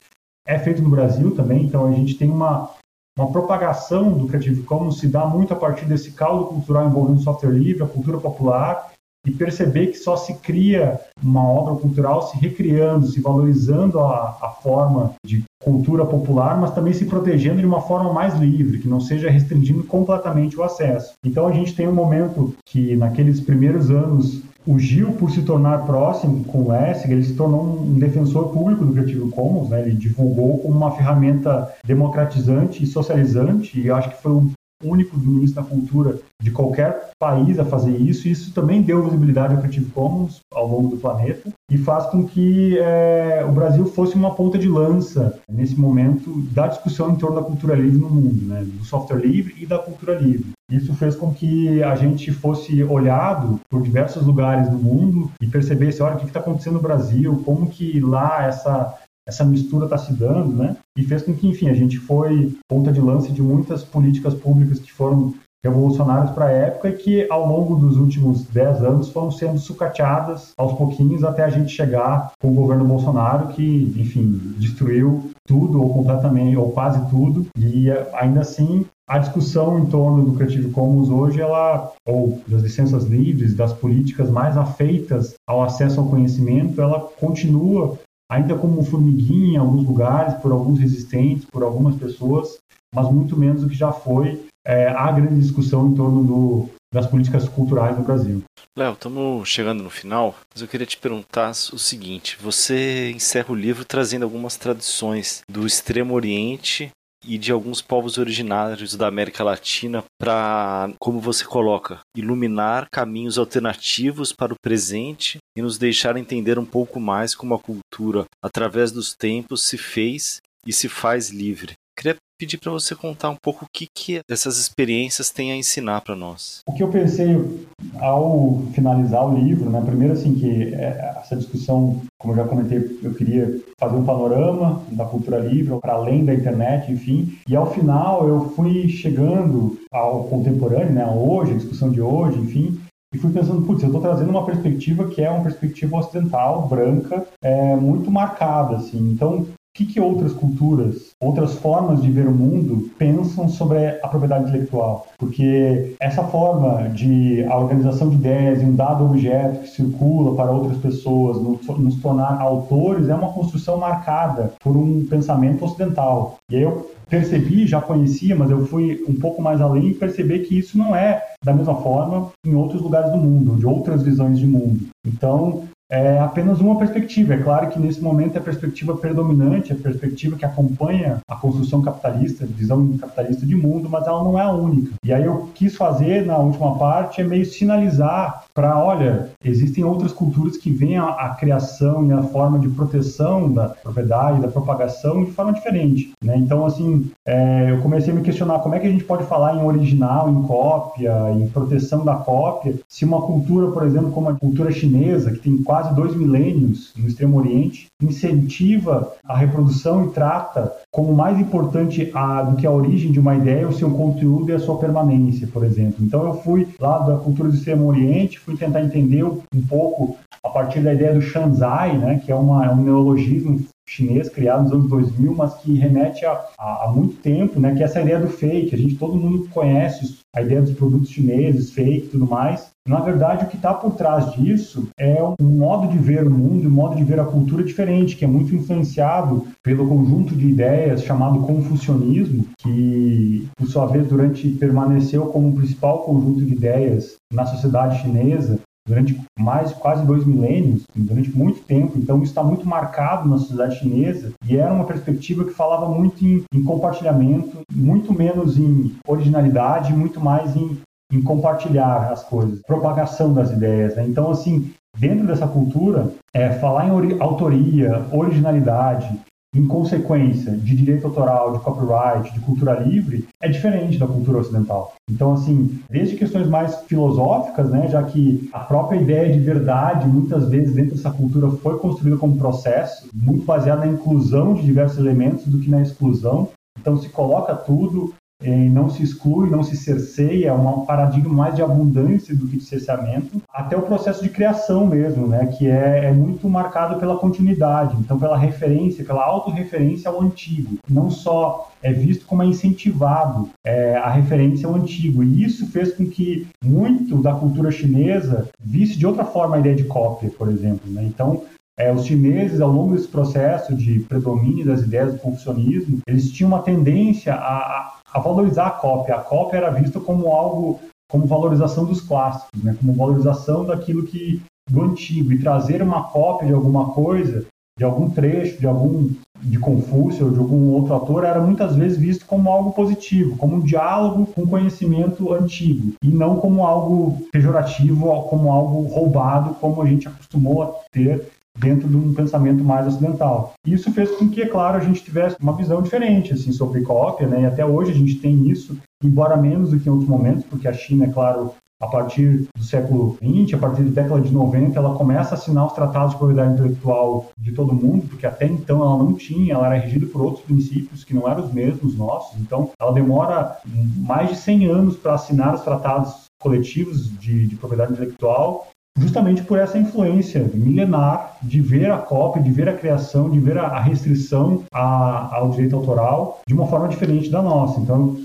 é feito no Brasil também, então a gente tem uma, uma propagação do Creative Commons se dá muito a partir desse caldo cultural envolvendo software livre, a cultura popular, e perceber que só se cria uma obra cultural se recriando, se valorizando a, a forma de cultura popular, mas também se protegendo de uma forma mais livre, que não seja restringindo completamente o acesso. Então a gente tem um momento que naqueles primeiros anos o Gil, por se tornar próximo com o Lessig, ele se tornou um defensor público do Creative Commons, né? ele divulgou como uma ferramenta democratizante e socializante, e acho que foi o único ministro da cultura de qualquer país a fazer isso, e isso também deu visibilidade ao Creative Commons ao longo do planeta e faz com que é, o Brasil fosse uma ponta de lança nesse momento da discussão em torno da cultura livre no mundo, né, do software livre e da cultura livre. Isso fez com que a gente fosse olhado por diversos lugares do mundo e percebesse, olha, o que está acontecendo no Brasil, como que lá essa essa mistura está se dando, né? E fez com que, enfim, a gente foi ponta de lança de muitas políticas públicas que foram revolucionárias para a época e que ao longo dos últimos 10 anos foram sendo sucateadas aos pouquinhos até a gente chegar com o governo Bolsonaro que, enfim, destruiu tudo ou completamente ou quase tudo e ainda assim a discussão em torno do Creative Commons hoje, ela, ou das licenças livres, das políticas mais afeitas ao acesso ao conhecimento, ela continua ainda como formiguinha em alguns lugares, por alguns resistentes, por algumas pessoas, mas muito menos do que já foi é, a grande discussão em torno do, das políticas culturais no Brasil. Léo, estamos chegando no final, mas eu queria te perguntar o seguinte: você encerra o livro trazendo algumas tradições do Extremo Oriente e de alguns povos originários da América Latina para, como você coloca, iluminar caminhos alternativos para o presente e nos deixar entender um pouco mais como a cultura, através dos tempos, se fez e se faz livre. Queria pedir para você contar um pouco o que, que essas experiências têm a ensinar para nós. O que eu pensei ao finalizar o livro, né, primeiro assim que é, essa discussão, como eu já comentei, eu queria fazer um panorama da cultura livre para além da internet, enfim, e ao final eu fui chegando ao contemporâneo, né, hoje, a discussão de hoje, enfim, e fui pensando, putz, eu estou trazendo uma perspectiva que é uma perspectiva ocidental, branca, é, muito marcada, assim. Então, que, que outras culturas, outras formas de ver o mundo pensam sobre a propriedade intelectual. Porque essa forma de a organização de ideias em um dado objeto que circula para outras pessoas, nos, tornar autores, é uma construção marcada por um pensamento ocidental. E eu percebi, já conhecia, mas eu fui um pouco mais além e percebi que isso não é da mesma forma em outros lugares do mundo, de outras visões de mundo. Então, é apenas uma perspectiva. É claro que nesse momento é a perspectiva predominante, a perspectiva que acompanha a construção capitalista, visão capitalista de mundo, mas ela não é a única. E aí eu quis fazer na última parte é meio sinalizar para, olha, existem outras culturas que veem a, a, criação e a forma de proteção da propriedade, da propagação de forma diferente. Né? Então, assim, é, eu comecei a me questionar como é que a gente pode falar em original, em cópia, em proteção da cópia, se uma cultura, por exemplo, como a cultura chinesa, que tem quase dois milênios no Extremo Oriente, incentiva a reprodução e trata como mais importante a, do que a origem de uma ideia o seu conteúdo e a sua permanência, por exemplo. Então eu fui lá da cultura do Extremo Oriente, fui tentar entender um pouco a partir da ideia do Shanzai, né, que é, uma, é um neologismo chinês criado nos anos 2000, mas que remete a, a, a, muito tempo, né, que é essa ideia do fake. A gente, todo mundo conhece a ideia dos produtos chineses, fake tudo mais. Na verdade, o que está por trás disso é um modo de ver o mundo, um modo de ver a cultura diferente, que é muito influenciado pelo conjunto de ideias chamado confucionismo, que, por sua vez, durante permaneceu como o principal conjunto de ideias na sociedade chinesa durante mais quase dois milênios, durante muito tempo. Então, está muito marcado na sociedade chinesa e era uma perspectiva que falava muito em, em compartilhamento, muito menos em originalidade, muito mais em, em compartilhar as coisas, propagação das ideias. Né? Então, assim, dentro dessa cultura, é, falar em ori autoria, originalidade, em consequência de direito autoral, de copyright, de cultura livre, é diferente da cultura ocidental. Então, assim, desde questões mais filosóficas, né, já que a própria ideia de verdade, muitas vezes dentro dessa cultura, foi construída como processo, muito baseado na inclusão de diversos elementos do que na exclusão. Então, se coloca tudo, não se exclui, não se cerceia, é um paradigma mais de abundância do que de cerceamento, até o processo de criação mesmo, né, que é, é muito marcado pela continuidade, então pela referência, pela autorreferência ao antigo. Não só é visto como é incentivado é, a referência ao antigo, e isso fez com que muito da cultura chinesa visse de outra forma a ideia de cópia, por exemplo. Né? Então, é, os chineses, ao longo desse processo de predomínio das ideias do confucionismo, eles tinham uma tendência a, a valorizar a cópia. A cópia era vista como algo, como valorização dos clássicos, né? como valorização daquilo que do antigo e trazer uma cópia de alguma coisa, de algum trecho, de algum de Confúcio ou de algum outro autor era muitas vezes visto como algo positivo, como um diálogo com conhecimento antigo e não como algo pejorativo, como algo roubado, como a gente acostumou a ter dentro de um pensamento mais ocidental. Isso fez com que, é claro, a gente tivesse uma visão diferente assim sobre cópia, né? E até hoje a gente tem isso, embora menos do que em outros momentos, porque a China, é claro, a partir do século XX, a partir da década de 90, ela começa a assinar os tratados de propriedade intelectual de todo mundo, porque até então ela não tinha, ela era regida por outros princípios que não eram os mesmos nossos. Então, ela demora mais de 100 anos para assinar os tratados coletivos de, de propriedade intelectual justamente por essa influência milenar de ver a cópia, de ver a criação, de ver a, restrição ao direito autoral de uma forma diferente da nossa. Então,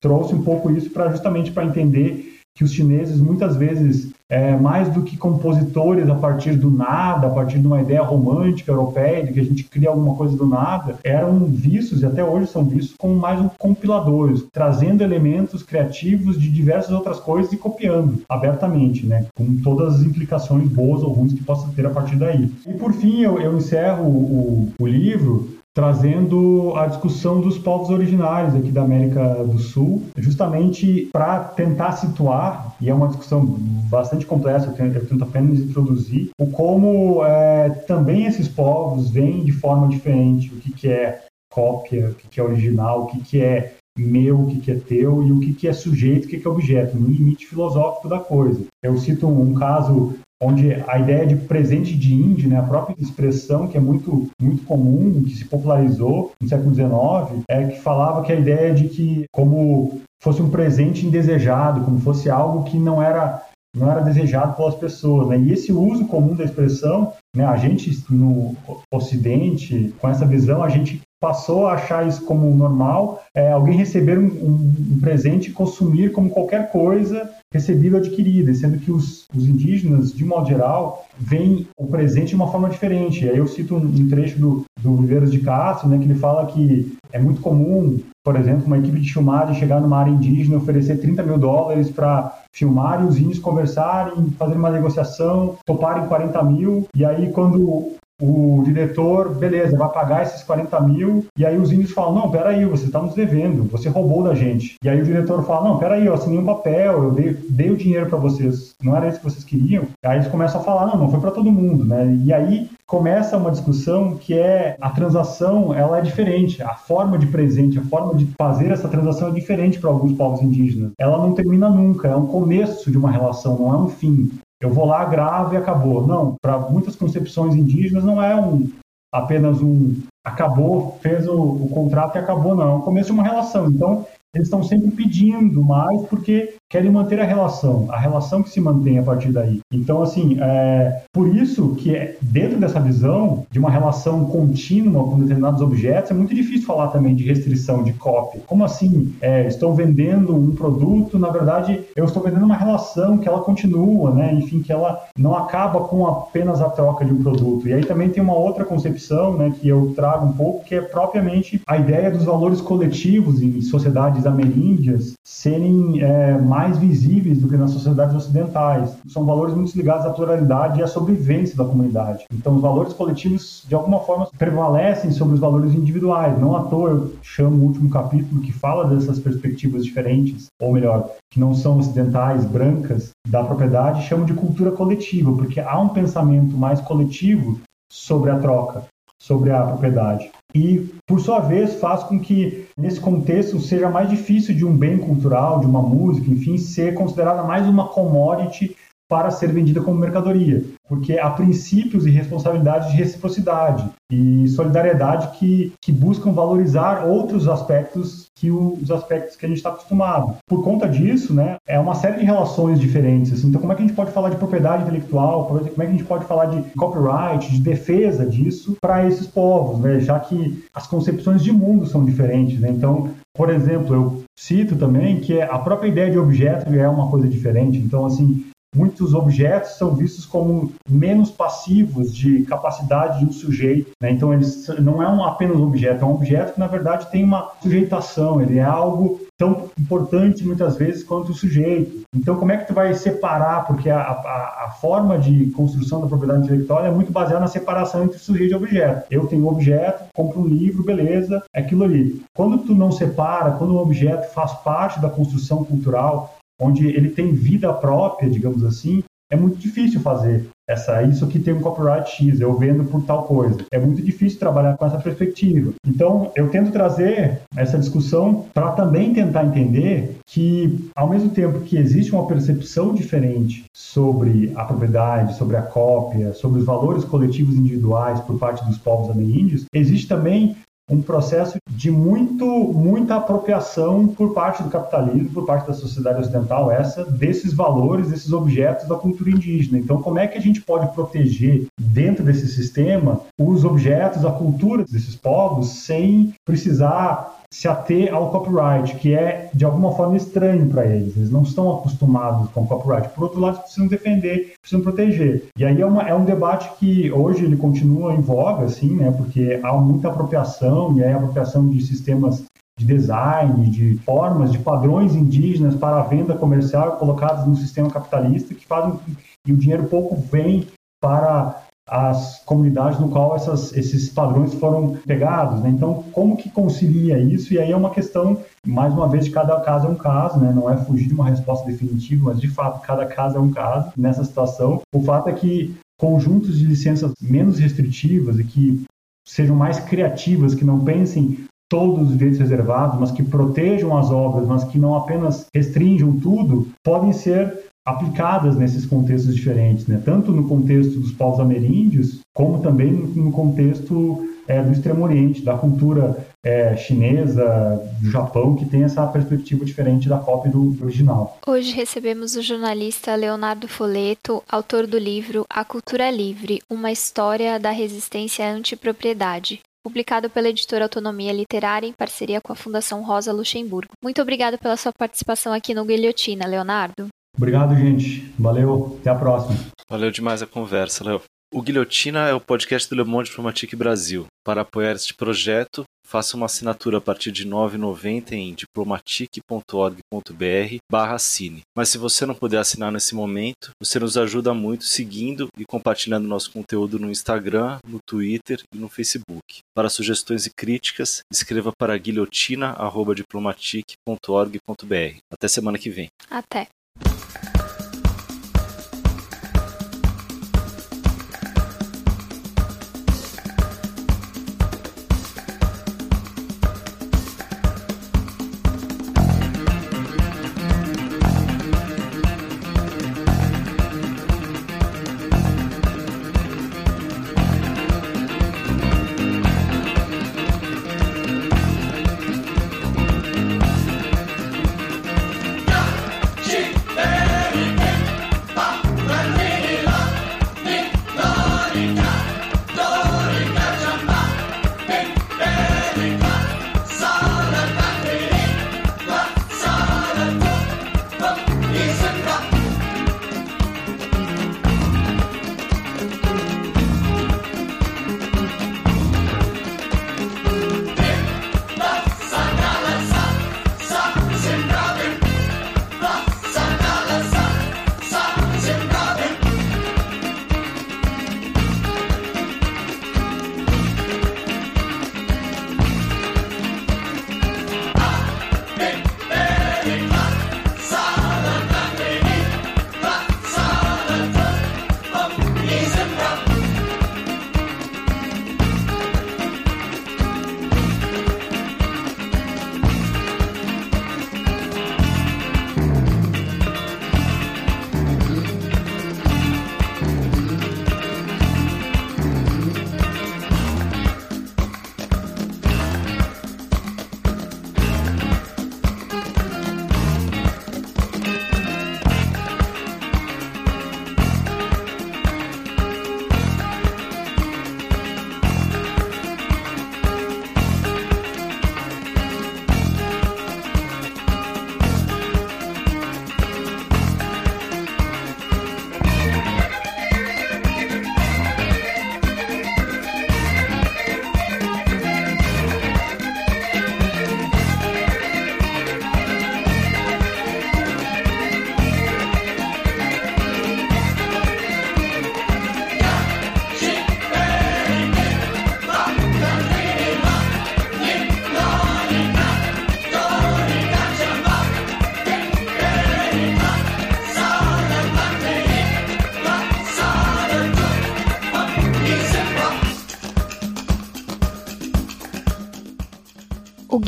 trouxe um pouco isso para justamente para entender que os chineses muitas vezes, é, mais do que compositores a partir do nada, a partir de uma ideia romântica europeia, de que a gente cria alguma coisa do nada, eram vistos, e até hoje são vistos, como mais um compiladores, trazendo elementos criativos de diversas outras coisas e copiando abertamente, né, com todas as implicações boas ou ruins que possa ter a partir daí. E por fim, eu, eu encerro o, o livro trazendo a discussão dos povos originários aqui da América do Sul, justamente para tentar situar, e é uma discussão bastante complexa, eu tento, eu tento apenas introduzir, o como é, também esses povos veem de forma diferente o que, que é cópia, o que, que é original, o que, que é meu, o que, que é teu e o que, que é sujeito, o que, que é objeto, no limite filosófico da coisa. Eu cito um caso onde a ideia de presente de índio, né, a própria expressão que é muito, muito comum, que se popularizou no século XIX, é que falava que a ideia de que como fosse um presente indesejado, como fosse algo que não era não era desejado pelas pessoas. Né? E esse uso comum da expressão, né, a gente no Ocidente, com essa visão, a gente passou a achar isso como normal, é, alguém receber um, um, presente e consumir como qualquer coisa recebida ou adquirida, sendo que os, os, indígenas, de modo geral, veem o presente de uma forma diferente. Aí eu cito um, um trecho do, do Viveiros de Castro, né, que ele fala que é muito comum, por exemplo, uma equipe de filmagem chegar numa área indígena e oferecer 30 mil dólares para filmar e os índios conversarem, fazer uma negociação, toparem 40 mil, e aí quando o diretor, beleza, vai pagar esses 40 mil, e aí os índios falam, não, peraí, você está nos devendo, você roubou da gente. E aí o diretor fala, não, peraí, eu assinei um papel, eu dei, dei o dinheiro para vocês, não era isso que vocês queriam? Aí eles começam a falar, não, não foi para todo mundo, né? E aí começa uma discussão que é a transação, ela é diferente, a forma de presente, a forma de fazer essa transação é diferente para alguns povos indígenas. Ela não termina nunca, é um começo de uma relação, não é um fim eu vou lá, gravo e acabou. Não, para muitas concepções indígenas não é um apenas um acabou, fez o, o contrato e acabou, não. É o começo de uma relação. Então, eles estão sempre pedindo mais porque querem manter a relação, a relação que se mantém a partir daí. Então, assim, é, por isso que é, dentro dessa visão de uma relação contínua com determinados objetos, é muito difícil falar também de restrição, de cópia. Como assim? É, estou vendendo um produto, na verdade, eu estou vendendo uma relação que ela continua, né? Enfim, que ela não acaba com apenas a troca de um produto. E aí também tem uma outra concepção, né, que eu trago um pouco, que é propriamente a ideia dos valores coletivos em sociedades ameríndias serem é, mais mais visíveis do que nas sociedades ocidentais. São valores muito ligados à pluralidade e à sobrevivência da comunidade. Então, os valores coletivos, de alguma forma, prevalecem sobre os valores individuais. Não à toa eu chamo o último capítulo que fala dessas perspectivas diferentes, ou melhor, que não são ocidentais, brancas, da propriedade, chamo de cultura coletiva, porque há um pensamento mais coletivo sobre a troca sobre a propriedade. E, por sua vez, faz com que, nesse contexto, seja mais difícil de um bem cultural, de uma música, enfim, ser considerada mais uma commodity para ser vendida como mercadoria, porque há princípios e responsabilidades de reciprocidade e solidariedade que, que buscam valorizar outros aspectos que os aspectos que a gente está acostumado. Por conta disso, né, é uma série de relações diferentes. Assim. Então, como é que a gente pode falar de propriedade intelectual? Como é que a gente pode falar de copyright, de defesa disso para esses povos, né? já que as concepções de mundo são diferentes. Né? Então, por exemplo, eu cito também que a própria ideia de objeto é uma coisa diferente. Então, assim, muitos objetos são vistos como menos passivos de capacidade de um sujeito. Né? Então, eles não é um, apenas um objeto, é um objeto que, na verdade, tem uma sujeitação, ele é algo tão importante, muitas vezes, quanto o sujeito. Então, como é que tu vai separar? Porque a, a, a forma de construção da propriedade intelectual é muito baseada na separação entre sujeito e objeto. Eu tenho um objeto, compro um livro, beleza, é aquilo ali. Quando tu não separa, quando o objeto faz parte da construção cultural, onde ele tem vida própria, digamos assim, é muito difícil fazer essa isso que tem um copyright X, eu vendo por tal coisa. É muito difícil trabalhar com essa perspectiva. Então, eu tento trazer essa discussão para também tentar entender que, ao mesmo tempo que existe uma percepção diferente sobre a propriedade, sobre a cópia, sobre os valores coletivos individuais por parte dos povos ameríndios, existe também um processo de muito, muita apropriação por parte do capitalismo, por parte da sociedade ocidental, essa, desses valores, desses objetos da cultura indígena. Então, como é que a gente pode proteger dentro desse sistema os objetos, a cultura desses povos, sem precisar se ater ao copyright, que é de alguma forma estranho para eles. Eles não estão acostumados com copyright. Por outro lado, precisam defender, precisam proteger. E aí é, uma, é um debate que hoje ele continua em voga, assim, né? Porque há muita apropriação e aí apropriação de sistemas de design, de formas, de padrões indígenas para a venda comercial colocados no sistema capitalista que fazem que o dinheiro pouco vem para as comunidades no qual essas, esses padrões foram pegados, né? Então, como que concilia isso? E aí é uma questão, mais uma vez, de cada caso é um caso, né? Não é fugir de uma resposta definitiva, mas de fato cada caso é um caso nessa situação. O fato é que conjuntos de licenças menos restritivas e que sejam mais criativas, que não pensem todos os direitos reservados, mas que protejam as obras, mas que não apenas restringam tudo, podem ser aplicadas nesses contextos diferentes, né? tanto no contexto dos povos ameríndios, como também no contexto é, do Extremo Oriente, da cultura é, chinesa, do Japão, que tem essa perspectiva diferente da cópia do original. Hoje recebemos o jornalista Leonardo Foleto, autor do livro A Cultura Livre, uma história da resistência à antipropriedade, publicado pela editora Autonomia Literária em parceria com a Fundação Rosa Luxemburgo. Muito obrigado pela sua participação aqui no Guilhotina, Leonardo. Obrigado, gente. Valeu. Até a próxima. Valeu demais a conversa, Léo. O Guilhotina é o podcast do Le Monde Diplomatique Brasil. Para apoiar este projeto, faça uma assinatura a partir de R$ 9,90 em diplomatique.org.br barra cine. Mas se você não puder assinar nesse momento, você nos ajuda muito seguindo e compartilhando nosso conteúdo no Instagram, no Twitter e no Facebook. Para sugestões e críticas, escreva para guilhotina.diplomatique.org.br. Até semana que vem. Até.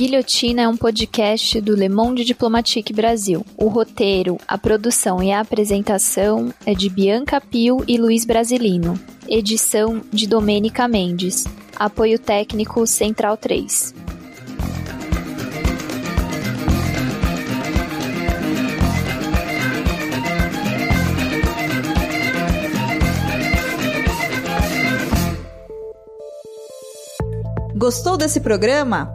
Guilhotina é um podcast do Le Monde Diplomatique Brasil. O roteiro, a produção e a apresentação é de Bianca Pio e Luiz Brasilino. Edição de Domênica Mendes. Apoio técnico Central 3. Gostou desse programa?